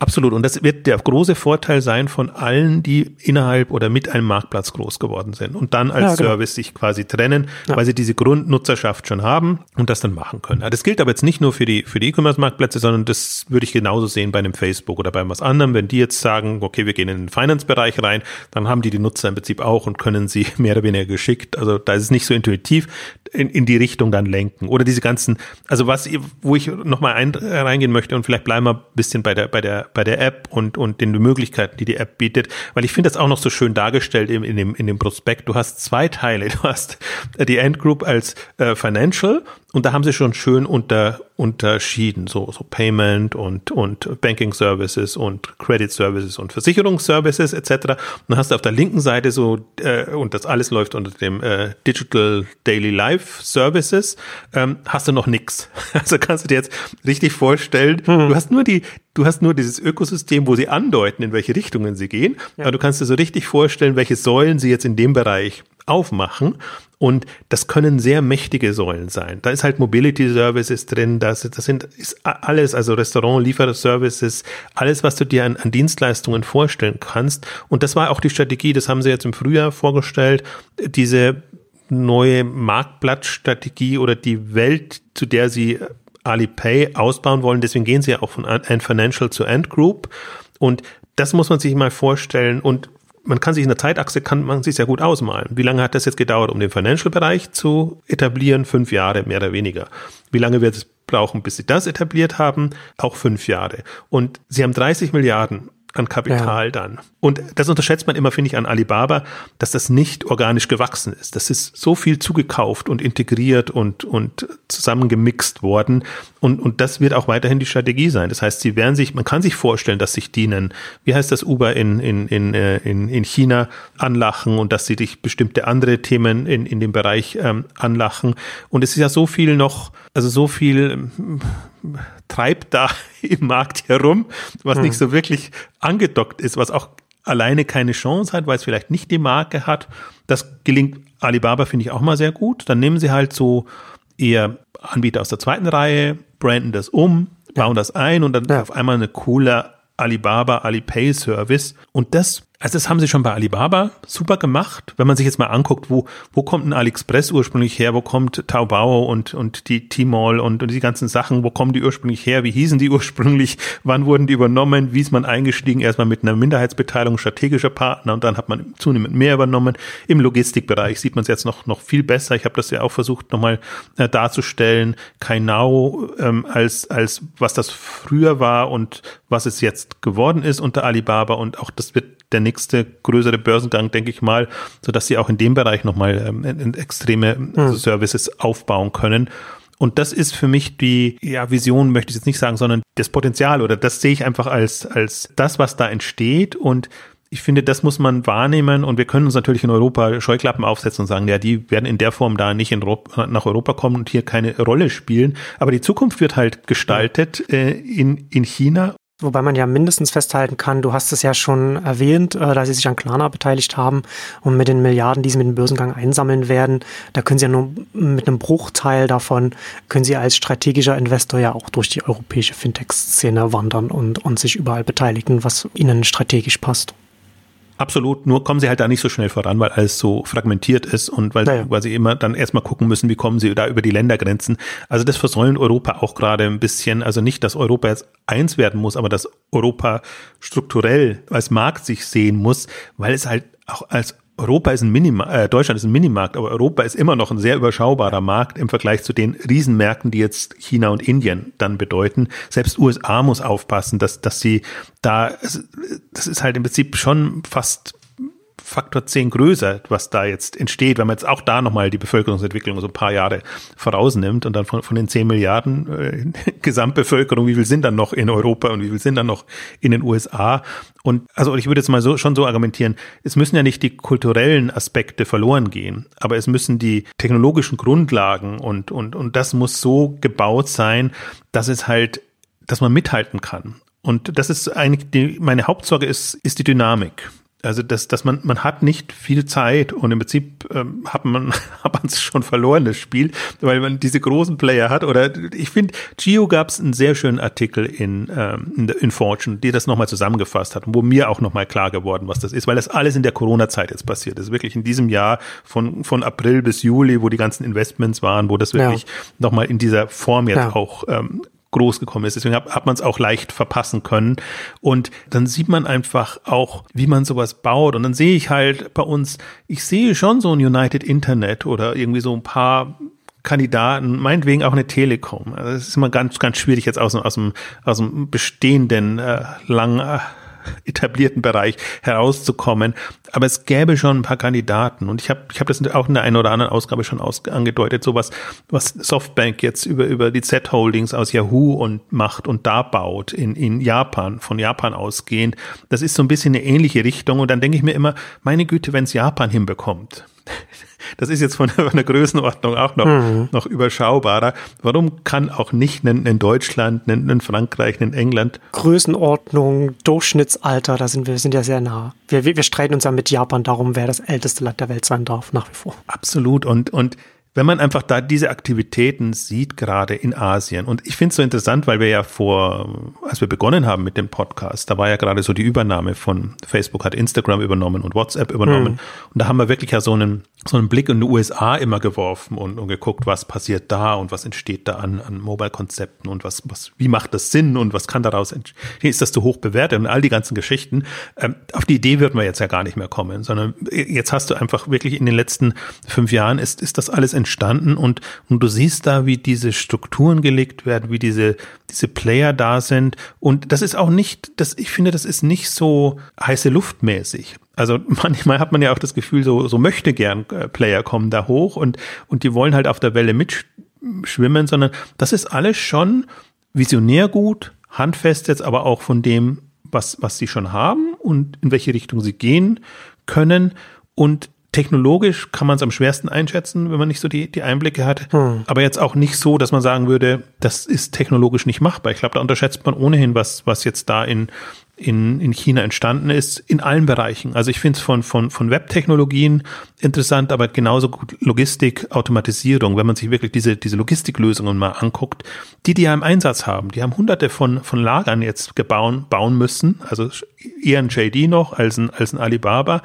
Absolut. Und das wird der große Vorteil sein von allen, die innerhalb oder mit einem Marktplatz groß geworden sind und dann als ja, genau. Service sich quasi trennen, ja. weil sie diese Grundnutzerschaft schon haben und das dann machen können. Das gilt aber jetzt nicht nur für die, für die E-Commerce-Marktplätze, sondern das würde ich genauso sehen bei einem Facebook oder bei was anderem. Wenn die jetzt sagen, okay, wir gehen in den Finance-Bereich rein, dann haben die die Nutzer im Prinzip auch und können sie mehr oder weniger geschickt. Also da ist es nicht so intuitiv in, in die Richtung dann lenken. Oder diese ganzen, also was, wo ich nochmal reingehen möchte und vielleicht bleiben wir ein bisschen bei der, bei der bei der App und, und den Möglichkeiten, die die App bietet. Weil ich finde das auch noch so schön dargestellt in, in, dem, in dem Prospekt. Du hast zwei Teile. Du hast die Endgroup als äh, Financial und da haben sie schon schön unter, unterschieden, so, so Payment und, und Banking Services und Credit Services und Versicherungsservices etc. Und dann hast du auf der linken Seite so, äh, und das alles läuft unter dem äh, Digital Daily Life Services, ähm, hast du noch nix. Also kannst du dir jetzt richtig vorstellen, mhm. du hast nur die, du hast nur dieses Ökosystem, wo sie andeuten, in welche Richtungen sie gehen, ja. aber du kannst dir so richtig vorstellen, welche Säulen sie jetzt in dem Bereich aufmachen. Und das können sehr mächtige Säulen sein. Da ist halt Mobility Services drin, das, das sind ist alles, also Restaurant, Lieferservices, alles, was du dir an, an Dienstleistungen vorstellen kannst. Und das war auch die Strategie, das haben sie jetzt im Frühjahr vorgestellt, diese neue Marktplatzstrategie oder die Welt, zu der sie Alipay ausbauen wollen. Deswegen gehen sie ja auch von End Financial zu End Group. Und das muss man sich mal vorstellen. Und man kann sich in der Zeitachse, kann man sich sehr gut ausmalen. Wie lange hat das jetzt gedauert, um den Financial-Bereich zu etablieren? Fünf Jahre, mehr oder weniger. Wie lange wird es brauchen, bis sie das etabliert haben? Auch fünf Jahre. Und sie haben 30 Milliarden an Kapital ja. dann. Und das unterschätzt man immer, finde ich, an Alibaba, dass das nicht organisch gewachsen ist. Das ist so viel zugekauft und integriert und, und zusammengemixt worden. Und, und das wird auch weiterhin die Strategie sein. Das heißt, sie werden sich, man kann sich vorstellen, dass sich dienen, wie heißt das Uber in, in, in, äh, in, in China anlachen und dass sie dich bestimmte andere Themen in, in dem Bereich ähm, anlachen. Und es ist ja so viel noch, also so viel treibt da im Markt herum, was hm. nicht so wirklich angedockt ist, was auch alleine keine Chance hat, weil es vielleicht nicht die Marke hat. Das gelingt Alibaba, finde ich, auch mal sehr gut. Dann nehmen sie halt so eher Anbieter aus der zweiten Reihe, branden das um, bauen das ein und dann ja. auf einmal eine coole Alibaba Alipay Service. Und das also das haben sie schon bei Alibaba super gemacht. Wenn man sich jetzt mal anguckt, wo, wo kommt ein AliExpress ursprünglich her, wo kommt Taobao und, und die Tmall und, und die ganzen Sachen, wo kommen die ursprünglich her, wie hießen die ursprünglich, wann wurden die übernommen, wie ist man eingestiegen, erstmal mit einer Minderheitsbeteiligung strategischer Partner und dann hat man zunehmend mehr übernommen. Im Logistikbereich sieht man es jetzt noch, noch viel besser. Ich habe das ja auch versucht nochmal äh, darzustellen, Kainao ähm, als, als was das früher war und was es jetzt geworden ist unter Alibaba und auch das wird der nächste größere Börsengang, denke ich mal, so dass sie auch in dem Bereich nochmal ähm, extreme mhm. Services aufbauen können. Und das ist für mich die ja, Vision, möchte ich jetzt nicht sagen, sondern das Potenzial oder das sehe ich einfach als, als das, was da entsteht. Und ich finde, das muss man wahrnehmen und wir können uns natürlich in Europa Scheuklappen aufsetzen und sagen, ja, die werden in der Form da nicht in, nach Europa kommen und hier keine Rolle spielen. Aber die Zukunft wird halt gestaltet äh, in, in China Wobei man ja mindestens festhalten kann, du hast es ja schon erwähnt, äh, dass sie sich an Klarna beteiligt haben und mit den Milliarden, die sie mit dem Börsengang einsammeln werden, da können sie ja nur mit einem Bruchteil davon, können sie als strategischer Investor ja auch durch die europäische Fintech-Szene wandern und, und sich überall beteiligen, was ihnen strategisch passt. Absolut, nur kommen sie halt da nicht so schnell voran, weil alles so fragmentiert ist und weil, naja. weil sie immer dann erstmal gucken müssen, wie kommen sie da über die Ländergrenzen. Also das versäumt Europa auch gerade ein bisschen. Also nicht, dass Europa jetzt eins werden muss, aber dass Europa strukturell als Markt sich sehen muss, weil es halt auch als Europa ist ein Minimarkt, äh, Deutschland ist ein Minimarkt, aber Europa ist immer noch ein sehr überschaubarer Markt im Vergleich zu den Riesenmärkten, die jetzt China und Indien dann bedeuten. Selbst USA muss aufpassen, dass, dass sie da, das ist halt im Prinzip schon fast Faktor 10 größer, was da jetzt entsteht, wenn man jetzt auch da nochmal die Bevölkerungsentwicklung so ein paar Jahre vorausnimmt und dann von, von den 10 Milliarden äh, Gesamtbevölkerung, wie viel sind dann noch in Europa und wie viel sind dann noch in den USA? Und also ich würde jetzt mal so schon so argumentieren, es müssen ja nicht die kulturellen Aspekte verloren gehen, aber es müssen die technologischen Grundlagen und, und, und das muss so gebaut sein, dass es halt, dass man mithalten kann. Und das ist eigentlich die, meine Hauptsorge ist, ist die Dynamik. Also dass, dass man, man hat nicht viel Zeit und im Prinzip ähm, hat man hat man es schon verloren, das Spiel, weil man diese großen Player hat. Oder ich finde, Gio gab es einen sehr schönen Artikel in, ähm, in, in Fortune, die das nochmal zusammengefasst hat und wo mir auch nochmal klar geworden, was das ist, weil das alles in der Corona-Zeit jetzt passiert ist. Wirklich in diesem Jahr von, von April bis Juli, wo die ganzen Investments waren, wo das wirklich ja. nochmal in dieser Form jetzt ja. auch ähm, groß gekommen ist. Deswegen hat, hat man es auch leicht verpassen können. Und dann sieht man einfach auch, wie man sowas baut. Und dann sehe ich halt bei uns, ich sehe schon so ein United Internet oder irgendwie so ein paar Kandidaten, meinetwegen auch eine Telekom. Also es ist immer ganz, ganz schwierig jetzt aus, aus, dem, aus dem bestehenden äh, lang äh, etablierten Bereich herauszukommen. Aber es gäbe schon ein paar Kandidaten und ich habe ich hab das auch in der einen oder anderen Ausgabe schon aus, angedeutet, sowas, was Softbank jetzt über, über die Z-Holdings aus Yahoo und macht und da baut in, in Japan, von Japan ausgehend. Das ist so ein bisschen eine ähnliche Richtung und dann denke ich mir immer, meine Güte, wenn es Japan hinbekommt das ist jetzt von einer Größenordnung auch noch, mhm. noch überschaubarer. Warum kann auch nicht ein Deutschland, ein Frankreich, ein England? Größenordnung, Durchschnittsalter, da sind wir sind ja sehr nah. Wir, wir, wir streiten uns ja mit Japan darum, wer das älteste Land der Welt sein darf, nach wie vor. Absolut. Und, und wenn man einfach da diese Aktivitäten sieht, gerade in Asien. Und ich finde es so interessant, weil wir ja vor, als wir begonnen haben mit dem Podcast, da war ja gerade so die Übernahme von Facebook, hat Instagram übernommen und WhatsApp übernommen. Mhm. Und da haben wir wirklich ja so einen so einen Blick in die USA immer geworfen und, und geguckt, was passiert da und was entsteht da an, an Mobile-Konzepten und was, was, wie macht das Sinn und was kann daraus entstehen? Ist das zu hoch bewertet und all die ganzen Geschichten? Ähm, auf die Idee würden wir jetzt ja gar nicht mehr kommen, sondern jetzt hast du einfach wirklich in den letzten fünf Jahren ist, ist das alles entstanden und, und du siehst da, wie diese Strukturen gelegt werden, wie diese, diese Player da sind und das ist auch nicht, das, ich finde, das ist nicht so heiße Luftmäßig. Also manchmal hat man ja auch das Gefühl, so, so möchte gern äh, Player kommen da hoch und, und die wollen halt auf der Welle mitschwimmen, sondern das ist alles schon visionär gut, handfest jetzt aber auch von dem, was, was sie schon haben und in welche Richtung sie gehen können. Und technologisch kann man es am schwersten einschätzen, wenn man nicht so die, die Einblicke hat. Hm. Aber jetzt auch nicht so, dass man sagen würde, das ist technologisch nicht machbar. Ich glaube, da unterschätzt man ohnehin, was, was jetzt da in, in, in China entstanden ist, in allen Bereichen. Also ich finde es von, von, von Webtechnologien interessant, aber genauso gut Logistik, Automatisierung, wenn man sich wirklich diese, diese Logistiklösungen mal anguckt, die die ja im Einsatz haben. Die haben hunderte von, von Lagern jetzt gebaut, bauen müssen, also eher ein JD noch als ein, als ein Alibaba.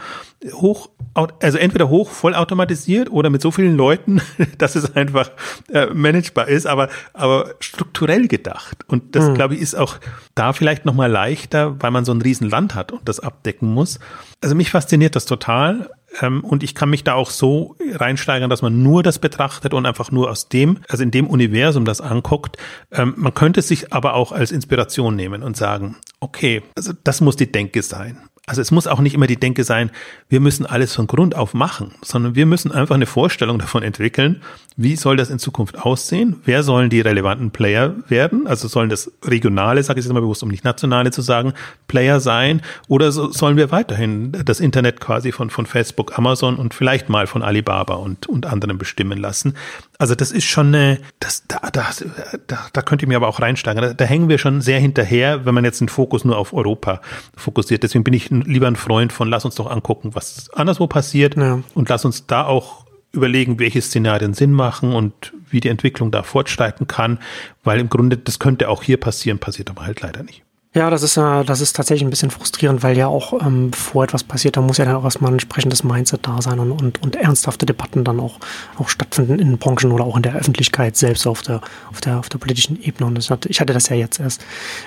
Hoch, also entweder hoch vollautomatisiert oder mit so vielen Leuten, dass es einfach äh, managebar ist, aber, aber strukturell gedacht. Und das, mhm. glaube ich, ist auch da vielleicht nochmal leichter, weil man so ein Riesenland hat und das abdecken muss. Also mich fasziniert das total. Ähm, und ich kann mich da auch so reinsteigern, dass man nur das betrachtet und einfach nur aus dem, also in dem Universum das anguckt. Ähm, man könnte es sich aber auch als Inspiration nehmen und sagen, okay, also das muss die Denke sein. Also es muss auch nicht immer die Denke sein, wir müssen alles von Grund auf machen, sondern wir müssen einfach eine Vorstellung davon entwickeln, wie soll das in Zukunft aussehen? Wer sollen die relevanten Player werden? Also sollen das regionale, sage ich jetzt mal bewusst, um nicht nationale zu sagen, Player sein? Oder so, sollen wir weiterhin das Internet quasi von, von Facebook, Amazon und vielleicht mal von Alibaba und, und anderen bestimmen lassen? Also das ist schon eine, das, da, da, da, da könnt ihr mir aber auch reinsteigen. Da, da hängen wir schon sehr hinterher, wenn man jetzt den Fokus nur auf Europa fokussiert. Deswegen bin ich lieber ein Freund von, lass uns doch angucken, was anderswo passiert ja. und lass uns da auch überlegen, welche Szenarien Sinn machen und wie die Entwicklung da fortschreiten kann, weil im Grunde, das könnte auch hier passieren, passiert aber halt leider nicht. Ja, das ist ja, das ist tatsächlich ein bisschen frustrierend, weil ja auch ähm, bevor etwas passiert, da muss ja dann auch erstmal ein entsprechendes Mindset da sein und, und, und ernsthafte Debatten dann auch, auch stattfinden in Branchen oder auch in der Öffentlichkeit selbst auf der, auf der, auf der politischen Ebene. Und das hatte, ich hatte das ja jetzt erst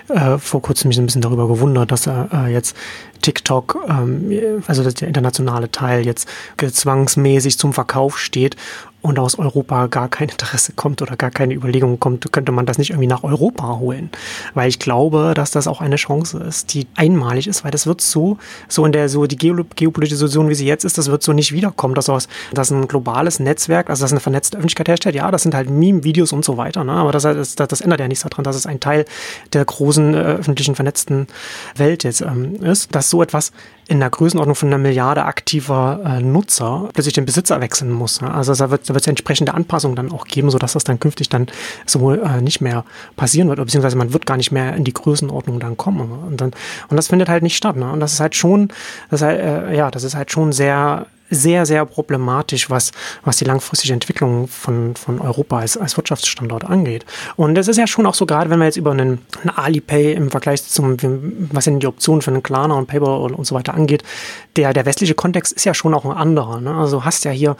äh, vor kurzem mich ein bisschen darüber gewundert, dass er äh, jetzt TikTok, ähm, also der internationale Teil jetzt zwangsmäßig zum Verkauf steht und aus Europa gar kein Interesse kommt oder gar keine Überlegung kommt, könnte man das nicht irgendwie nach Europa holen. Weil ich glaube, dass das auch eine Chance ist, die einmalig ist, weil das wird so, so in der, so die geopolitische Situation, wie sie jetzt ist, das wird so nicht wiederkommen, dass aus, dass ein globales Netzwerk, also das eine vernetzte Öffentlichkeit herstellt, ja, das sind halt Meme-Videos und so weiter, ne? aber das, das, das ändert ja nichts daran, dass es ein Teil der großen äh, öffentlichen vernetzten Welt jetzt ähm, ist, dass so etwas in der Größenordnung von einer Milliarde aktiver äh, Nutzer plötzlich den Besitzer wechseln muss. Ne? Also da wird es entsprechende Anpassungen dann auch geben, sodass das dann künftig dann so äh, nicht mehr passieren wird, beziehungsweise man wird gar nicht mehr in die Größenordnung dann kommen. Und, dann, und das findet halt nicht statt. Ne? Und das ist halt schon, das ist halt, äh, ja, das ist halt schon sehr sehr, sehr problematisch, was, was die langfristige Entwicklung von, von Europa als, als Wirtschaftsstandort angeht. Und das ist ja schon auch so, gerade wenn wir jetzt über einen, einen Alipay im Vergleich zum, was sind die Optionen für einen Klarna und Paper und, und so weiter angeht, der, der westliche Kontext ist ja schon auch ein anderer. Ne? Also hast ja hier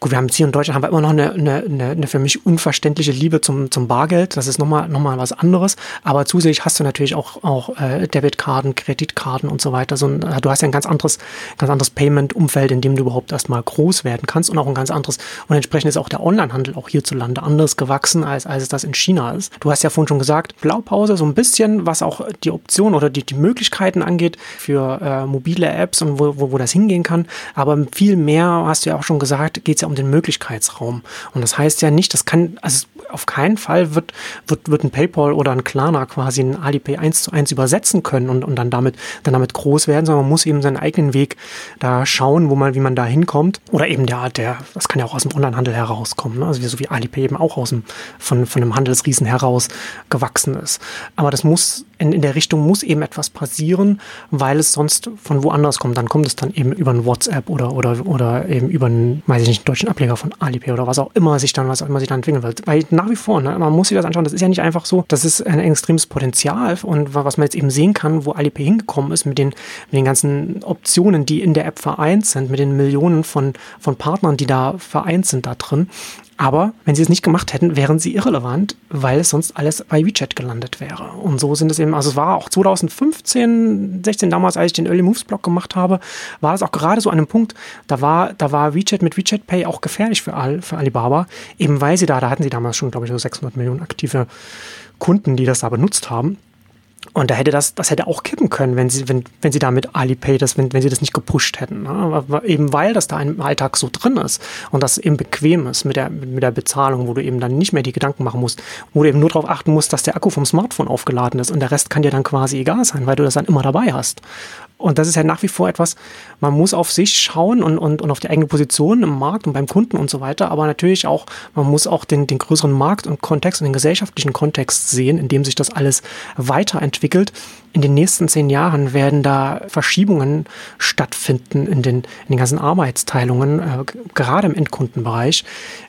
Gut, wir haben hier in Deutschland haben wir immer noch eine, eine, eine für mich unverständliche Liebe zum, zum Bargeld. Das ist nochmal noch mal was anderes. Aber zusätzlich hast du natürlich auch, auch äh, Debitkarten, Kreditkarten und so weiter. So ein, äh, du hast ja ein ganz anderes, ganz anderes Payment-Umfeld, in dem du überhaupt erstmal groß werden kannst und auch ein ganz anderes. Und entsprechend ist auch der Onlinehandel auch hierzulande anders gewachsen, als, als es das in China ist. Du hast ja vorhin schon gesagt, Blaupause so ein bisschen, was auch die Option oder die, die Möglichkeiten angeht für äh, mobile Apps und wo, wo, wo das hingehen kann. Aber viel mehr, hast du ja auch schon gesagt, geht es ja um den Möglichkeitsraum. Und das heißt ja nicht, das kann, also auf keinen Fall wird, wird, wird ein PayPal oder ein Klarna quasi ein Alipay eins zu eins übersetzen können und, und dann damit, dann damit groß werden, sondern man muss eben seinen eigenen Weg da schauen, wo man, wie man da hinkommt. Oder eben der, der, das kann ja auch aus dem Onlinehandel herauskommen, ne? also so wie Alipay eben auch aus dem, von, von einem Handelsriesen heraus gewachsen ist. Aber das muss in, in der Richtung muss eben etwas passieren, weil es sonst von woanders kommt. Dann kommt es dann eben über ein WhatsApp oder, oder, oder eben über einen, weiß ich nicht, deutschen Ableger von Alipay oder was auch immer sich dann, was auch immer sich dann entwickeln wird. Weil nach wie vor, ne, man muss sich das anschauen, das ist ja nicht einfach so, das ist ein extremes Potenzial und was man jetzt eben sehen kann, wo Alipay hingekommen ist mit den, mit den ganzen Optionen, die in der App vereint sind, mit den Millionen von, von Partnern, die da vereint sind da drin. Aber wenn sie es nicht gemacht hätten, wären sie irrelevant, weil es sonst alles bei WeChat gelandet wäre. Und so sind es eben, also es war auch 2015, 16 damals, als ich den Early Moves Blog gemacht habe, war es auch gerade so an einem Punkt, da war, da war WeChat mit WeChat Pay auch gefährlich für, Al, für Alibaba, eben weil sie da, da hatten sie damals schon, glaube ich, so 600 Millionen aktive Kunden, die das da benutzt haben. Und da hätte das, das hätte auch kippen können, wenn sie, wenn, wenn sie da mit Alipay das, wenn, wenn sie das nicht gepusht hätten. Ne? Eben weil das da im Alltag so drin ist und das eben bequem ist mit der, mit der Bezahlung, wo du eben dann nicht mehr die Gedanken machen musst, wo du eben nur darauf achten musst, dass der Akku vom Smartphone aufgeladen ist und der Rest kann dir dann quasi egal sein, weil du das dann immer dabei hast. Und das ist ja nach wie vor etwas, man muss auf sich schauen und, und, und auf die eigene Position im Markt und beim Kunden und so weiter, aber natürlich auch, man muss auch den, den größeren Markt und Kontext und den gesellschaftlichen Kontext sehen, in dem sich das alles weiterentwickelt. In den nächsten zehn Jahren werden da Verschiebungen stattfinden in den, in den ganzen Arbeitsteilungen, äh, gerade im Endkundenbereich,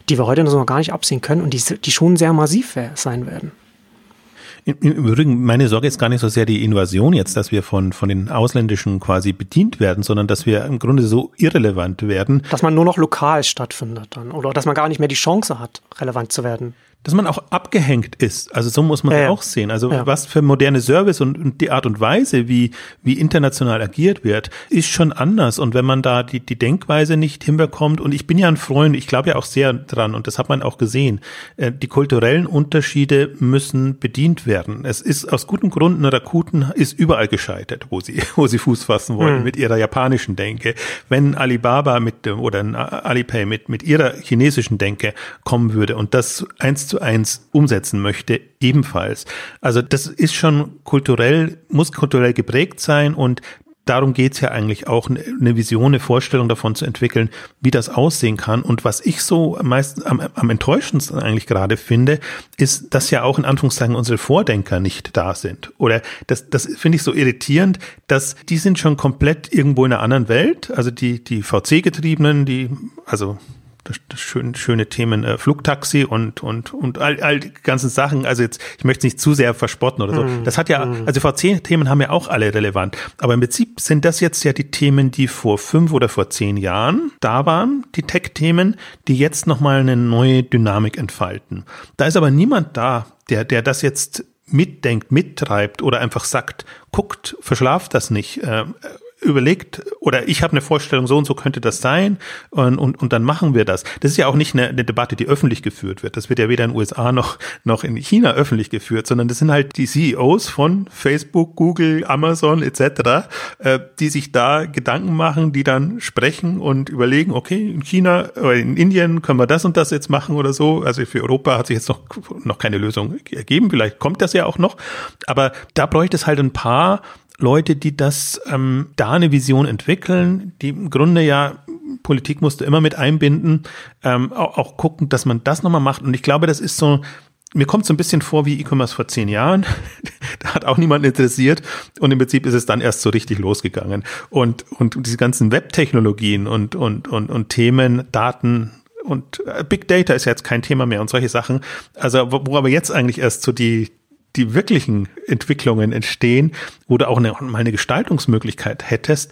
die wir heute noch gar nicht absehen können und die, die schon sehr massiv sein werden. Im Übrigen, meine Sorge ist gar nicht so sehr die Invasion jetzt, dass wir von, von den Ausländischen quasi bedient werden, sondern dass wir im Grunde so irrelevant werden. Dass man nur noch lokal stattfindet dann oder dass man gar nicht mehr die Chance hat, relevant zu werden dass man auch abgehängt ist. Also so muss man ja, auch sehen. Also ja. was für moderne Service und, und, die Art und Weise, wie, wie international agiert wird, ist schon anders. Und wenn man da die, die Denkweise nicht hinbekommt, und ich bin ja ein Freund, ich glaube ja auch sehr dran, und das hat man auch gesehen, äh, die kulturellen Unterschiede müssen bedient werden. Es ist aus gutem Grund, eine Rakuten ist überall gescheitert, wo sie, wo sie Fuß fassen wollen, mhm. mit ihrer japanischen Denke. Wenn Alibaba mit, oder Alipay mit, mit ihrer chinesischen Denke kommen würde und das eins zu eins umsetzen möchte, ebenfalls. Also das ist schon kulturell, muss kulturell geprägt sein und darum geht's ja eigentlich auch, eine Vision, eine Vorstellung davon zu entwickeln, wie das aussehen kann. Und was ich so meist am, am enttäuschendsten eigentlich gerade finde, ist, dass ja auch in Anführungszeichen unsere Vordenker nicht da sind. Oder das, das finde ich so irritierend, dass die sind schon komplett irgendwo in einer anderen Welt. Also die, die VC-Getriebenen, die, also schön, schöne Themen äh, Flugtaxi und und und all, all die ganzen Sachen. Also jetzt, ich möchte nicht zu sehr verspotten oder so. Mm. Das hat ja, mm. also VC-Themen haben ja auch alle relevant. Aber im Prinzip sind das jetzt ja die Themen, die vor fünf oder vor zehn Jahren da waren, die Tech-Themen, die jetzt nochmal eine neue Dynamik entfalten. Da ist aber niemand da, der, der das jetzt mitdenkt, mittreibt oder einfach sagt, guckt, verschlaft das nicht. Äh, überlegt oder ich habe eine Vorstellung, so und so könnte das sein und, und, und dann machen wir das. Das ist ja auch nicht eine, eine Debatte, die öffentlich geführt wird. Das wird ja weder in den USA noch, noch in China öffentlich geführt, sondern das sind halt die CEOs von Facebook, Google, Amazon etc., äh, die sich da Gedanken machen, die dann sprechen und überlegen, okay, in China oder in Indien können wir das und das jetzt machen oder so. Also für Europa hat sich jetzt noch, noch keine Lösung ergeben. Vielleicht kommt das ja auch noch. Aber da bräuchte es halt ein paar Leute, die das ähm, da eine Vision entwickeln, die im Grunde ja Politik musste immer mit einbinden, ähm, auch, auch gucken, dass man das nochmal macht. Und ich glaube, das ist so, mir kommt so ein bisschen vor wie E-Commerce vor zehn Jahren. da hat auch niemand interessiert und im Prinzip ist es dann erst so richtig losgegangen. Und, und diese ganzen Web-Technologien und, und, und, und Themen, Daten, und äh, Big Data ist ja jetzt kein Thema mehr und solche Sachen. Also, wo aber jetzt eigentlich erst so die, die wirklichen Entwicklungen entstehen, wo du auch eine, mal eine Gestaltungsmöglichkeit hättest,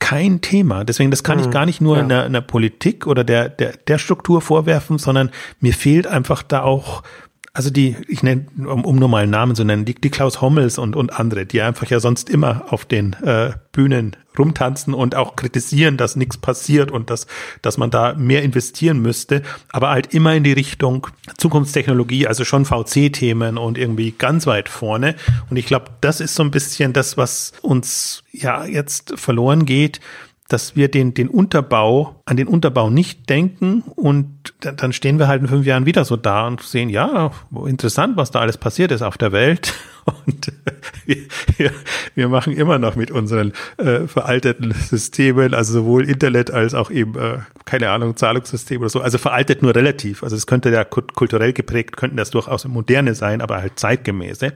kein Thema. Deswegen, das kann ich mhm. gar nicht nur ja. in, der, in der Politik oder der, der, der Struktur vorwerfen, sondern mir fehlt einfach da auch also die, ich nenne, um, um nur mal einen Namen zu nennen, die, die Klaus Hommels und, und andere, die einfach ja sonst immer auf den äh, Bühnen rumtanzen und auch kritisieren, dass nichts passiert und dass, dass man da mehr investieren müsste, aber halt immer in die Richtung Zukunftstechnologie, also schon VC-Themen und irgendwie ganz weit vorne. Und ich glaube, das ist so ein bisschen das, was uns ja jetzt verloren geht, dass wir den, den Unterbau, an den Unterbau nicht denken und dann stehen wir halt in fünf Jahren wieder so da und sehen, ja, interessant, was da alles passiert ist auf der Welt. Und wir, wir, machen immer noch mit unseren äh, veralteten Systemen, also sowohl Internet als auch eben, äh, keine Ahnung, Zahlungssystem oder so. Also veraltet nur relativ. Also es könnte ja kulturell geprägt, könnten das durchaus moderne sein, aber halt zeitgemäße.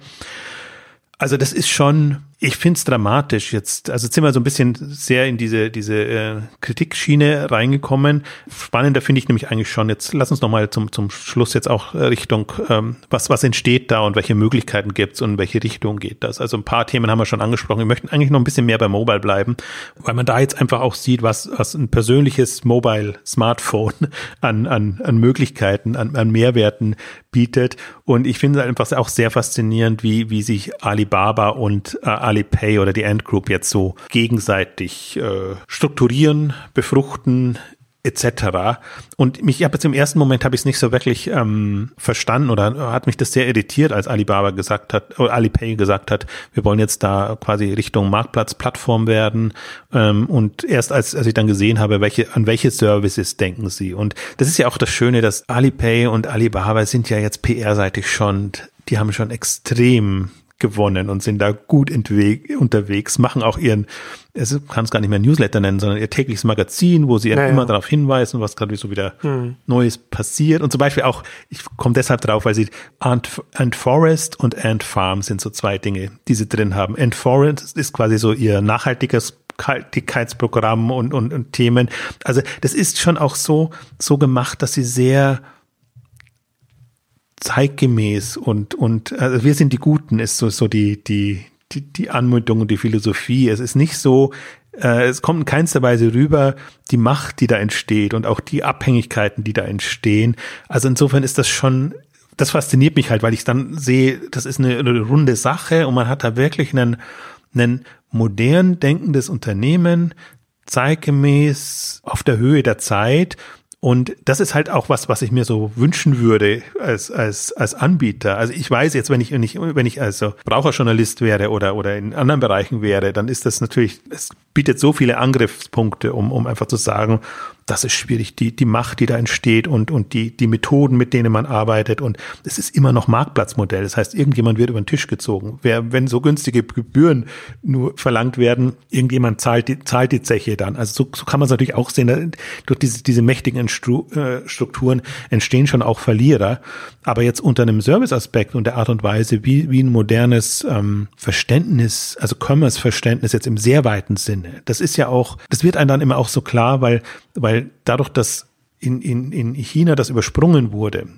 Also das ist schon, ich finde es dramatisch jetzt. Also sind wir so ein bisschen sehr in diese, diese äh, Kritikschiene reingekommen. Spannender finde ich nämlich eigentlich schon. Jetzt lass uns nochmal zum, zum Schluss jetzt auch Richtung, ähm, was, was entsteht da und welche Möglichkeiten gibt's und in welche Richtung geht das. Also ein paar Themen haben wir schon angesprochen. Wir möchten eigentlich noch ein bisschen mehr bei Mobile bleiben, weil man da jetzt einfach auch sieht, was, was ein persönliches Mobile-Smartphone an, an, an Möglichkeiten, an, an Mehrwerten bietet. Und ich finde einfach auch sehr faszinierend, wie, wie sich Alibaba und äh, Alipay oder die Ant Group jetzt so gegenseitig äh, strukturieren, befruchten, etc. Und mich, ich habe jetzt im ersten Moment habe ich es nicht so wirklich ähm, verstanden oder hat mich das sehr irritiert, als Alibaba gesagt hat, oder Alipay gesagt hat, wir wollen jetzt da quasi Richtung Marktplatz, Plattform werden. Ähm, und erst als, als ich dann gesehen habe, welche, an welche Services denken sie. Und das ist ja auch das Schöne, dass Alipay und Alibaba sind ja jetzt PR-seitig schon, die haben schon extrem gewonnen und sind da gut unterwegs, machen auch ihren, es kann es gar nicht mehr Newsletter nennen, sondern ihr tägliches Magazin, wo sie naja. immer darauf hinweisen, was gerade so wieder hm. Neues passiert. Und zum Beispiel auch, ich komme deshalb drauf, weil sie Ant, Ant Forest und Ant Farm sind so zwei Dinge, die sie drin haben. Ant Forest ist quasi so ihr nachhaltiges Nachhaltigkeitsprogramm und, und, und Themen. Also das ist schon auch so, so gemacht, dass sie sehr zeitgemäß und, und also wir sind die Guten, ist so, so die, die, die, die Anmutung und die Philosophie. Es ist nicht so, äh, es kommt in keinster Weise rüber, die Macht, die da entsteht und auch die Abhängigkeiten, die da entstehen. Also insofern ist das schon, das fasziniert mich halt, weil ich dann sehe, das ist eine, eine runde Sache und man hat da wirklich einen, einen modern denkendes Unternehmen, zeitgemäß auf der Höhe der Zeit und das ist halt auch was, was ich mir so wünschen würde als, als, als Anbieter. Also ich weiß jetzt, wenn ich, wenn ich, wenn ich also Braucherjournalist wäre oder, oder in anderen Bereichen wäre, dann ist das natürlich, es bietet so viele Angriffspunkte, um, um einfach zu sagen, das ist schwierig, die, die Macht, die da entsteht und, und die, die Methoden, mit denen man arbeitet. Und es ist immer noch Marktplatzmodell. Das heißt, irgendjemand wird über den Tisch gezogen. Wer, wenn so günstige Gebühren nur verlangt werden, irgendjemand zahlt die, zahlt die Zeche dann. Also so, so kann man es natürlich auch sehen. Durch diese, diese mächtigen äh, Strukturen entstehen schon auch Verlierer. Aber jetzt unter einem Serviceaspekt und der Art und Weise, wie, wie ein modernes ähm, Verständnis, also Commerce-Verständnis jetzt im sehr weiten Sinne, das ist ja auch, das wird einem dann immer auch so klar, weil, weil dadurch, dass in, in, in China das übersprungen wurde,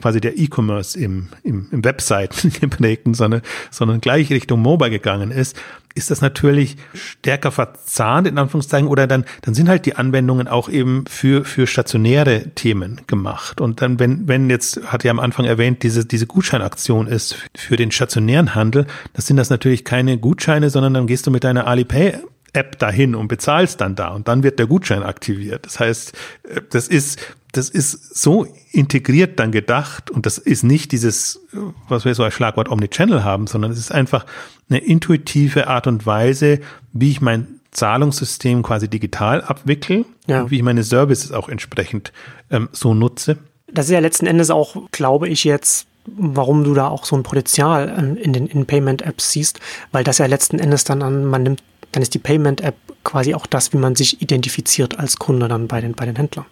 quasi der E-Commerce im, im, im Webseiten geprägten, sondern, sondern gleich Richtung Mobile gegangen ist, ist das natürlich stärker verzahnt, in Anführungszeichen, oder dann, dann sind halt die Anwendungen auch eben für, für stationäre Themen gemacht. Und dann, wenn, wenn jetzt, hat ja am Anfang erwähnt, diese, diese Gutscheinaktion ist für den stationären Handel, das sind das natürlich keine Gutscheine, sondern dann gehst du mit deiner Alipay App dahin und bezahlst dann da und dann wird der Gutschein aktiviert. Das heißt, äh, das ist, das ist so integriert dann gedacht und das ist nicht dieses, was wir so als Schlagwort Omnichannel haben, sondern es ist einfach eine intuitive Art und Weise, wie ich mein Zahlungssystem quasi digital abwickle ja. und wie ich meine Services auch entsprechend ähm, so nutze. Das ist ja letzten Endes auch, glaube ich, jetzt warum du da auch so ein Potenzial ähm, in den in Payment-Apps siehst, weil das ja letzten Endes dann an, man nimmt dann ist die Payment-App quasi auch das, wie man sich identifiziert als Kunde dann bei den, bei den Händlern.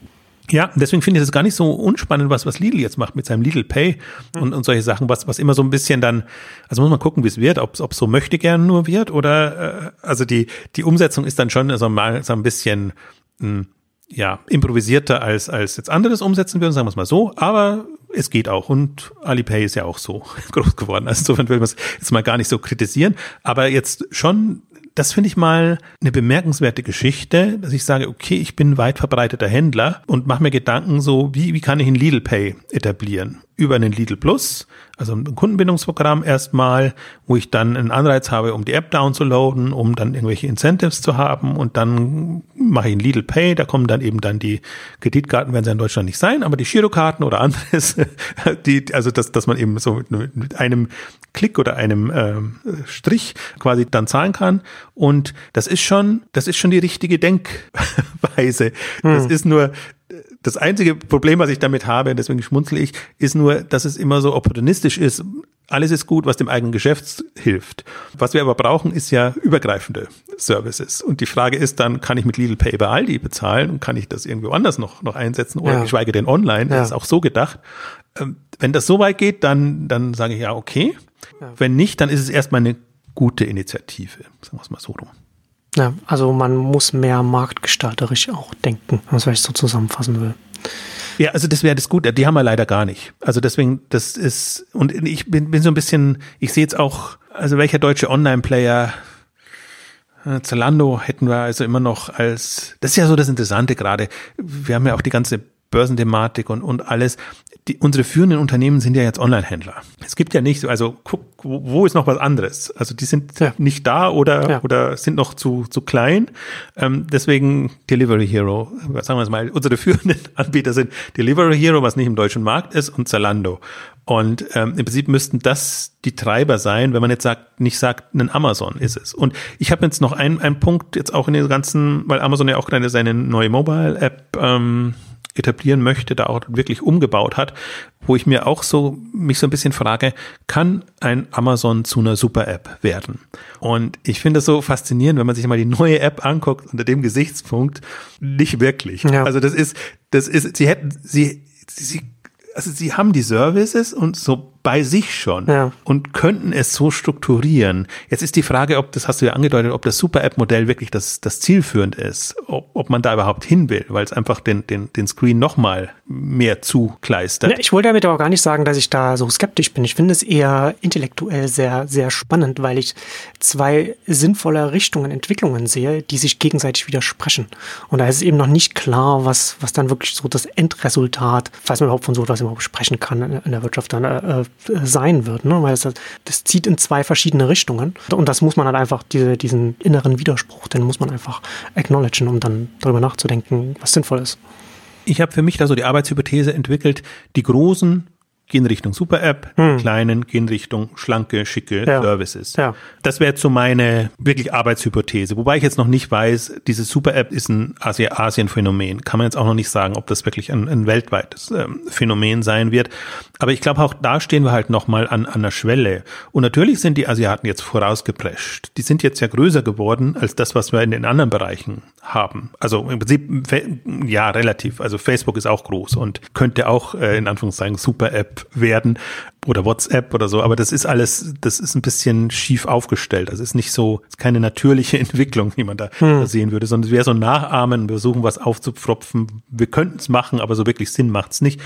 Ja, deswegen finde ich es gar nicht so unspannend, was, was Lidl jetzt macht mit seinem Lidl Pay und, mhm. und solche Sachen, was, was immer so ein bisschen dann, also muss man gucken, wie es wird, ob es so möchte gern nur wird oder, äh, also die, die Umsetzung ist dann schon so mal so ein bisschen, mh, hm, ja, improvisierter als, als jetzt anderes umsetzen würden, sagen wir es mal so, aber es geht auch und Alipay ist ja auch so groß geworden. Also insofern will man es jetzt mal gar nicht so kritisieren, aber jetzt schon das finde ich mal eine bemerkenswerte Geschichte, dass ich sage, okay, ich bin weit verbreiteter Händler und mache mir Gedanken so, wie, wie kann ich ein Lidl Pay etablieren? Über einen Lidl Plus, also ein Kundenbindungsprogramm erstmal, wo ich dann einen Anreiz habe, um die App downzuladen, um dann irgendwelche Incentives zu haben und dann mache ich ein Lidl Pay, da kommen dann eben dann die Kreditkarten, werden sie in Deutschland nicht sein, aber die Girokarten oder anderes, die, also dass, dass man eben so mit, einem Klick oder einem äh, Strich quasi dann zahlen kann und das ist schon, das ist schon die richtige Denkweise. Hm. Das ist nur, das einzige Problem, was ich damit habe, deswegen schmunzle ich, ist nur, dass es immer so opportunistisch ist. Alles ist gut, was dem eigenen Geschäft hilft. Was wir aber brauchen, ist ja übergreifende Services. Und die Frage ist dann, kann ich mit Lidl Pay bei Aldi bezahlen und kann ich das irgendwo anders noch, noch einsetzen oder ja. geschweige denn online? Das ist auch so gedacht. Ähm, wenn das so weit geht, dann, dann sage ich ja, okay. Ja. Wenn nicht, dann ist es erstmal eine gute Initiative, sagen wir es mal so rum. Ja, also man muss mehr marktgestalterisch auch denken, was ich so zusammenfassen will. Ja, also das wäre das Gute. Die haben wir leider gar nicht. Also deswegen, das ist, und ich bin, bin so ein bisschen, ich sehe jetzt auch, also welcher deutsche Online-Player äh, Zalando hätten wir also immer noch als, das ist ja so das Interessante gerade. Wir haben ja auch die ganze Börsenthematik und, und alles. Die, unsere führenden Unternehmen sind ja jetzt Online-Händler. Es gibt ja nicht, also guck, wo, wo ist noch was anderes? Also die sind ja. nicht da oder, ja. oder sind noch zu, zu klein. Ähm, deswegen Delivery Hero, sagen wir es mal, unsere führenden Anbieter sind Delivery Hero, was nicht im deutschen Markt ist, und Zalando. Und ähm, im Prinzip müssten das die Treiber sein, wenn man jetzt sagt, nicht sagt, ein Amazon ist es. Und ich habe jetzt noch einen, einen Punkt jetzt auch in den ganzen, weil Amazon ja auch gerade seine neue Mobile-App ähm, etablieren möchte, da auch wirklich umgebaut hat, wo ich mir auch so mich so ein bisschen frage, kann ein Amazon zu einer Super-App werden? Und ich finde es so faszinierend, wenn man sich mal die neue App anguckt unter dem Gesichtspunkt, nicht wirklich. Ja. Also das ist, das ist, sie hätten, sie, sie, also sie haben die Services und so bei sich schon ja. und könnten es so strukturieren. Jetzt ist die Frage, ob das hast du ja angedeutet, ob das Super-App-Modell wirklich das, das zielführend ist, ob, ob man da überhaupt hin will, weil es einfach den, den, den Screen nochmal mehr zukleistert. Ja, ich wollte damit aber gar nicht sagen, dass ich da so skeptisch bin. Ich finde es eher intellektuell sehr, sehr spannend, weil ich zwei sinnvolle Richtungen, Entwicklungen sehe, die sich gegenseitig widersprechen. Und da ist es eben noch nicht klar, was, was dann wirklich so das Endresultat, falls man überhaupt von so etwas überhaupt sprechen kann in der Wirtschaft, dann äh, sein wird, ne? weil das, das zieht in zwei verschiedene Richtungen und das muss man halt einfach, diese, diesen inneren Widerspruch, den muss man einfach acknowledgen, um dann darüber nachzudenken, was sinnvoll ist. Ich habe für mich da so die Arbeitshypothese entwickelt, die großen gehen Richtung Super-App, hm. kleinen gehen Richtung schlanke, schicke ja. Services. Ja. Das wäre so meine wirklich Arbeitshypothese. Wobei ich jetzt noch nicht weiß, diese Super-App ist ein Asien-Phänomen. Kann man jetzt auch noch nicht sagen, ob das wirklich ein, ein weltweites ähm, Phänomen sein wird. Aber ich glaube, auch da stehen wir halt nochmal an, an der Schwelle. Und natürlich sind die Asiaten jetzt vorausgeprescht. Die sind jetzt ja größer geworden als das, was wir in den anderen Bereichen haben. Also im Prinzip, ja, relativ. Also Facebook ist auch groß und könnte auch äh, in Anführungszeichen Super-App werden oder WhatsApp oder so, aber das ist alles, das ist ein bisschen schief aufgestellt. Das ist nicht so, ist keine natürliche Entwicklung, die man da, hm. da sehen würde, sondern es wäre so ein Nachahmen, wir versuchen was aufzupfropfen. Wir könnten es machen, aber so wirklich Sinn macht's nicht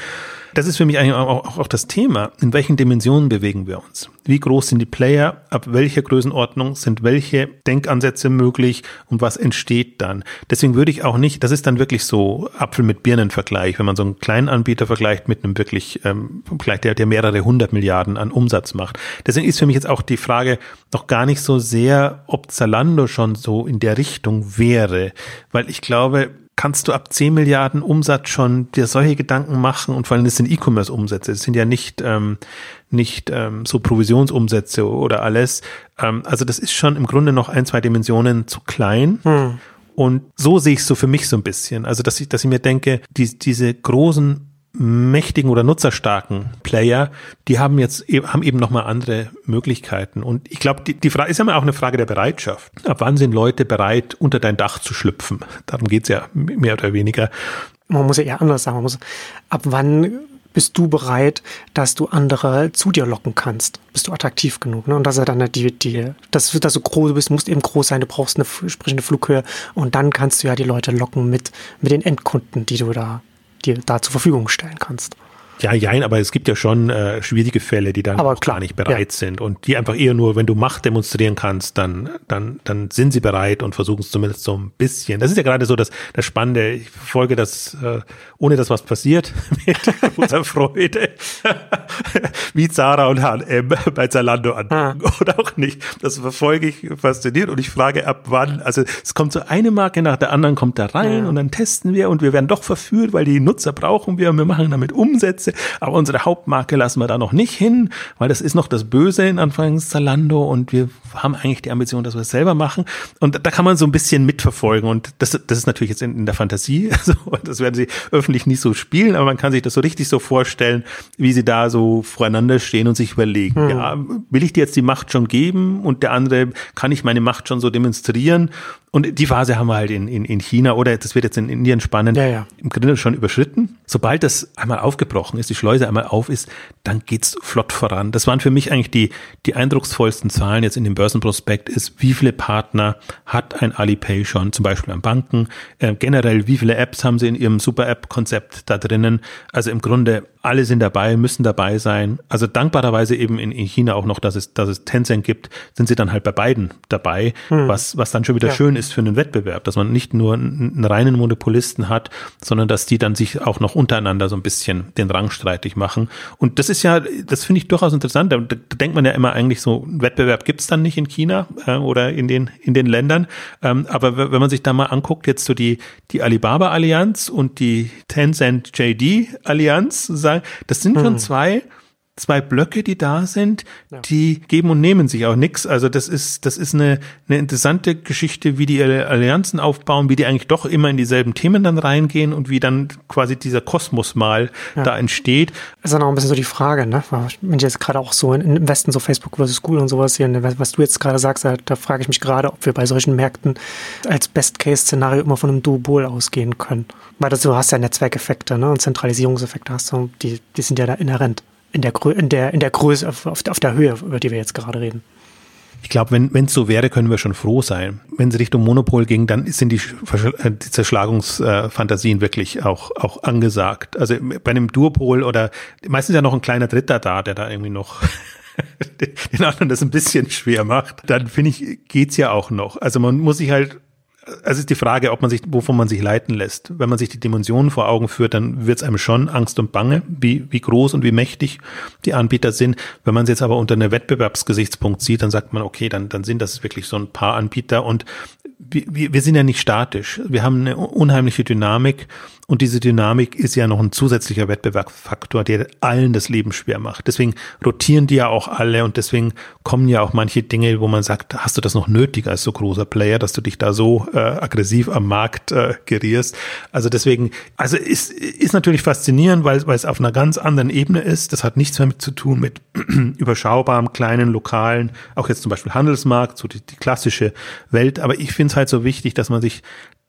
das ist für mich eigentlich auch, auch, das Thema. In welchen Dimensionen bewegen wir uns? Wie groß sind die Player? Ab welcher Größenordnung sind welche Denkansätze möglich? Und was entsteht dann? Deswegen würde ich auch nicht, das ist dann wirklich so Apfel mit Birnen Vergleich, wenn man so einen kleinen Anbieter vergleicht mit einem wirklich, ähm, vielleicht der, der mehrere hundert Milliarden an Umsatz macht. Deswegen ist für mich jetzt auch die Frage noch gar nicht so sehr, ob Zalando schon so in der Richtung wäre, weil ich glaube, kannst du ab 10 Milliarden Umsatz schon dir solche Gedanken machen und vor allem das sind E-Commerce-Umsätze, das sind ja nicht, ähm, nicht ähm, so Provisionsumsätze oder alles. Ähm, also das ist schon im Grunde noch ein, zwei Dimensionen zu klein. Hm. Und so sehe ich es so für mich so ein bisschen. Also, dass ich, dass ich mir denke, die, diese großen mächtigen oder nutzerstarken Player, die haben jetzt e-, haben eben noch mal andere Möglichkeiten. Und ich glaube, die, die Frage ist ja immer auch eine Frage der Bereitschaft. Ab wann sind Leute bereit, unter dein Dach zu schlüpfen? Darum geht's ja mehr oder weniger. Man muss ja eher anders sagen. Man muss, ab wann bist du bereit, dass du andere zu dir locken kannst? Bist du attraktiv genug? Ne? Und das ist dann die, die, dass dass du groß bist, musst eben groß sein, du brauchst eine entsprechende Flughöhe und dann kannst du ja die Leute locken mit, mit den Endkunden, die du da dir da zur Verfügung stellen kannst. Ja, jein, aber es gibt ja schon äh, schwierige Fälle, die dann aber auch klar, gar nicht bereit ja. sind und die einfach eher nur, wenn du Macht demonstrieren kannst, dann, dann, dann sind sie bereit und versuchen es zumindest so ein bisschen. Das ist ja gerade so das, das Spannende. Ich folge das, äh, ohne dass was passiert, mit unserer Freude, wie Zara und H&M bei Zalando an ah. oder auch nicht. Das verfolge ich fasziniert und ich frage ab wann, also es kommt so eine Marke nach der anderen kommt da rein ja. und dann testen wir und wir werden doch verführt, weil die Nutzer brauchen wir und wir machen damit Umsätze Spitze. Aber unsere Hauptmarke lassen wir da noch nicht hin, weil das ist noch das Böse in Anfangs Zalando und wir haben eigentlich die Ambition, dass wir es selber machen. Und da kann man so ein bisschen mitverfolgen. Und das, das ist natürlich jetzt in, in der Fantasie. Also, das werden sie öffentlich nicht so spielen, aber man kann sich das so richtig so vorstellen, wie sie da so voreinander stehen und sich überlegen, hm. ja, will ich dir jetzt die Macht schon geben und der andere kann ich meine Macht schon so demonstrieren? Und die Phase haben wir halt in, in, in China oder das wird jetzt in Indien spannend, ja, ja. im Grunde schon überschritten. Sobald das einmal aufgebrochen ist, die Schleuse einmal auf ist, dann geht's flott voran. Das waren für mich eigentlich die, die eindrucksvollsten Zahlen jetzt in dem Börsenprospekt ist, wie viele Partner hat ein Alipay schon, zum Beispiel an Banken, äh, generell, wie viele Apps haben sie in ihrem Super-App-Konzept da drinnen. Also im Grunde alle sind dabei, müssen dabei sein. Also dankbarerweise eben in, in China auch noch, dass es, dass es Tencent gibt, sind sie dann halt bei beiden dabei, hm. was, was dann schon wieder ja. schön ist für einen Wettbewerb, dass man nicht nur einen, einen reinen Monopolisten hat, sondern dass die dann sich auch noch untereinander so ein bisschen den Rang streitig machen. Und das ist ja, das finde ich durchaus interessant. Da, da, denkt man ja immer eigentlich so, Wettbewerb gibt's dann nicht in China äh, oder in den, in den Ländern. Ähm, aber wenn man sich da mal anguckt, jetzt so die, die Alibaba-Allianz und die Tencent-JD-Allianz, sagen, das sind schon hm. zwei zwei Blöcke, die da sind, ja. die geben und nehmen sich auch nichts. Also das ist, das ist eine, eine interessante Geschichte, wie die Allianzen aufbauen, wie die eigentlich doch immer in dieselben Themen dann reingehen und wie dann quasi dieser Kosmos mal ja. da entsteht. Das ist dann auch ein bisschen so die Frage, ne? Wenn ich jetzt gerade auch so im Westen so Facebook versus Google und sowas hier, was du jetzt gerade sagst, da, da frage ich mich gerade, ob wir bei solchen Märkten als Best-Case-Szenario immer von einem Duopol ausgehen können. Weil du hast ja Netzwerkeffekte, ne? Und Zentralisierungseffekte hast du, die, die sind ja da inhärent in der, in der, in der Größe, auf, auf der Höhe, über die wir jetzt gerade reden. Ich glaube, wenn es so wäre, können wir schon froh sein. Wenn es Richtung Monopol ging, dann sind die, äh, die Zerschlagungsfantasien wirklich auch, auch angesagt. Also bei einem Duopol oder meistens ja noch ein kleiner Dritter da, der da irgendwie noch den anderen das ein bisschen schwer macht, dann finde ich, geht's ja auch noch. Also man muss sich halt also ist die Frage, ob man sich, wovon man sich leiten lässt. Wenn man sich die Dimensionen vor Augen führt, dann wird es einem schon Angst und Bange, wie, wie groß und wie mächtig die Anbieter sind. Wenn man es jetzt aber unter einem Wettbewerbsgesichtspunkt sieht, dann sagt man, okay, dann, dann sind das wirklich so ein paar Anbieter und wir, wir sind ja nicht statisch. Wir haben eine unheimliche Dynamik und diese Dynamik ist ja noch ein zusätzlicher Wettbewerbsfaktor, der allen das Leben schwer macht. Deswegen rotieren die ja auch alle und deswegen kommen ja auch manche Dinge, wo man sagt, hast du das noch nötig als so großer Player, dass du dich da so äh, aggressiv am Markt äh, gerierst. Also deswegen, also ist, ist natürlich faszinierend, weil, weil es auf einer ganz anderen Ebene ist. Das hat nichts damit zu tun mit überschaubarem, kleinen, lokalen, auch jetzt zum Beispiel Handelsmarkt, so die, die klassische Welt. Aber ich finde es halt so wichtig, dass man sich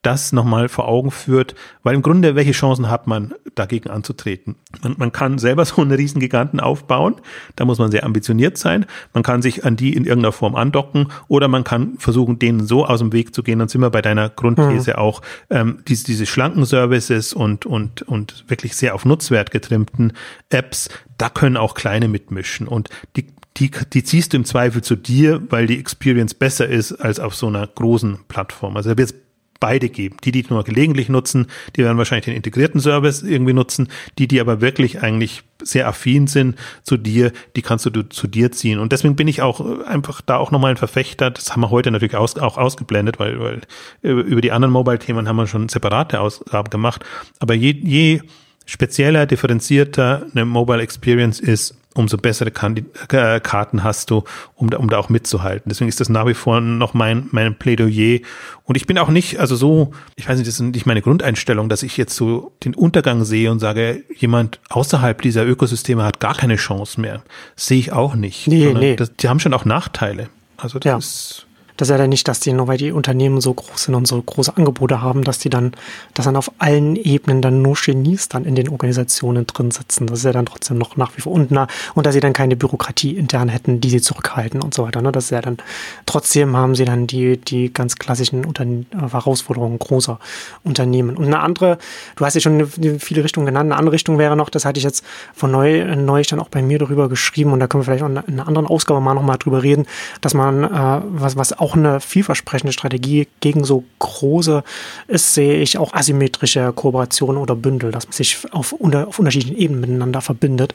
das nochmal vor Augen führt, weil im Grunde, welche Chancen hat man, dagegen anzutreten? Man, man kann selber so einen Riesengiganten aufbauen, da muss man sehr ambitioniert sein, man kann sich an die in irgendeiner Form andocken oder man kann versuchen, denen so aus dem Weg zu gehen, dann sind wir bei deiner Grundthese mhm. auch, ähm, diese, diese schlanken Services und, und, und wirklich sehr auf Nutzwert getrimmten Apps, da können auch kleine mitmischen und die die, die ziehst du im Zweifel zu dir, weil die Experience besser ist als auf so einer großen Plattform. Also da wird beide geben. Die, die nur gelegentlich nutzen, die werden wahrscheinlich den integrierten Service irgendwie nutzen. Die, die aber wirklich eigentlich sehr affin sind zu dir, die kannst du zu dir ziehen. Und deswegen bin ich auch einfach da auch nochmal ein Verfechter. Das haben wir heute natürlich aus, auch ausgeblendet, weil, weil über die anderen Mobile-Themen haben wir schon separate Ausgaben gemacht. Aber je, je spezieller, differenzierter eine Mobile Experience ist, umso bessere äh, Karten hast du, um da, um da auch mitzuhalten. Deswegen ist das nach wie vor noch mein, mein Plädoyer. Und ich bin auch nicht, also so, ich weiß nicht, das ist nicht meine Grundeinstellung, dass ich jetzt so den Untergang sehe und sage, jemand außerhalb dieser Ökosysteme hat gar keine Chance mehr. sehe ich auch nicht. Nee, nee. Das, die haben schon auch Nachteile. Also das ja. ist das ist ja dann nicht, dass die, nur weil die Unternehmen so groß sind und so große Angebote haben, dass die dann, dass dann auf allen Ebenen dann nur Genies dann in den Organisationen drin sitzen. Das ist ja dann trotzdem noch nach wie vor und, und dass sie dann keine Bürokratie intern hätten, die sie zurückhalten und so weiter. Ne? Das ist ja dann, trotzdem haben sie dann die, die ganz klassischen Unterne äh, Herausforderungen großer Unternehmen. Und eine andere, du hast ja schon viele Richtungen genannt, eine andere Richtung wäre noch, das hatte ich jetzt von neu, neu dann auch bei mir darüber geschrieben und da können wir vielleicht auch in einer anderen Ausgabe mal nochmal drüber reden, dass man, äh, was, was auch auch eine vielversprechende Strategie gegen so große ist, sehe ich auch asymmetrische Kooperationen oder Bündel, dass man sich auf, unter, auf unterschiedlichen Ebenen miteinander verbindet.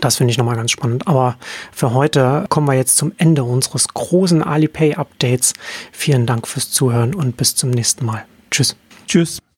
Das finde ich nochmal ganz spannend. Aber für heute kommen wir jetzt zum Ende unseres großen Alipay-Updates. Vielen Dank fürs Zuhören und bis zum nächsten Mal. Tschüss. Tschüss.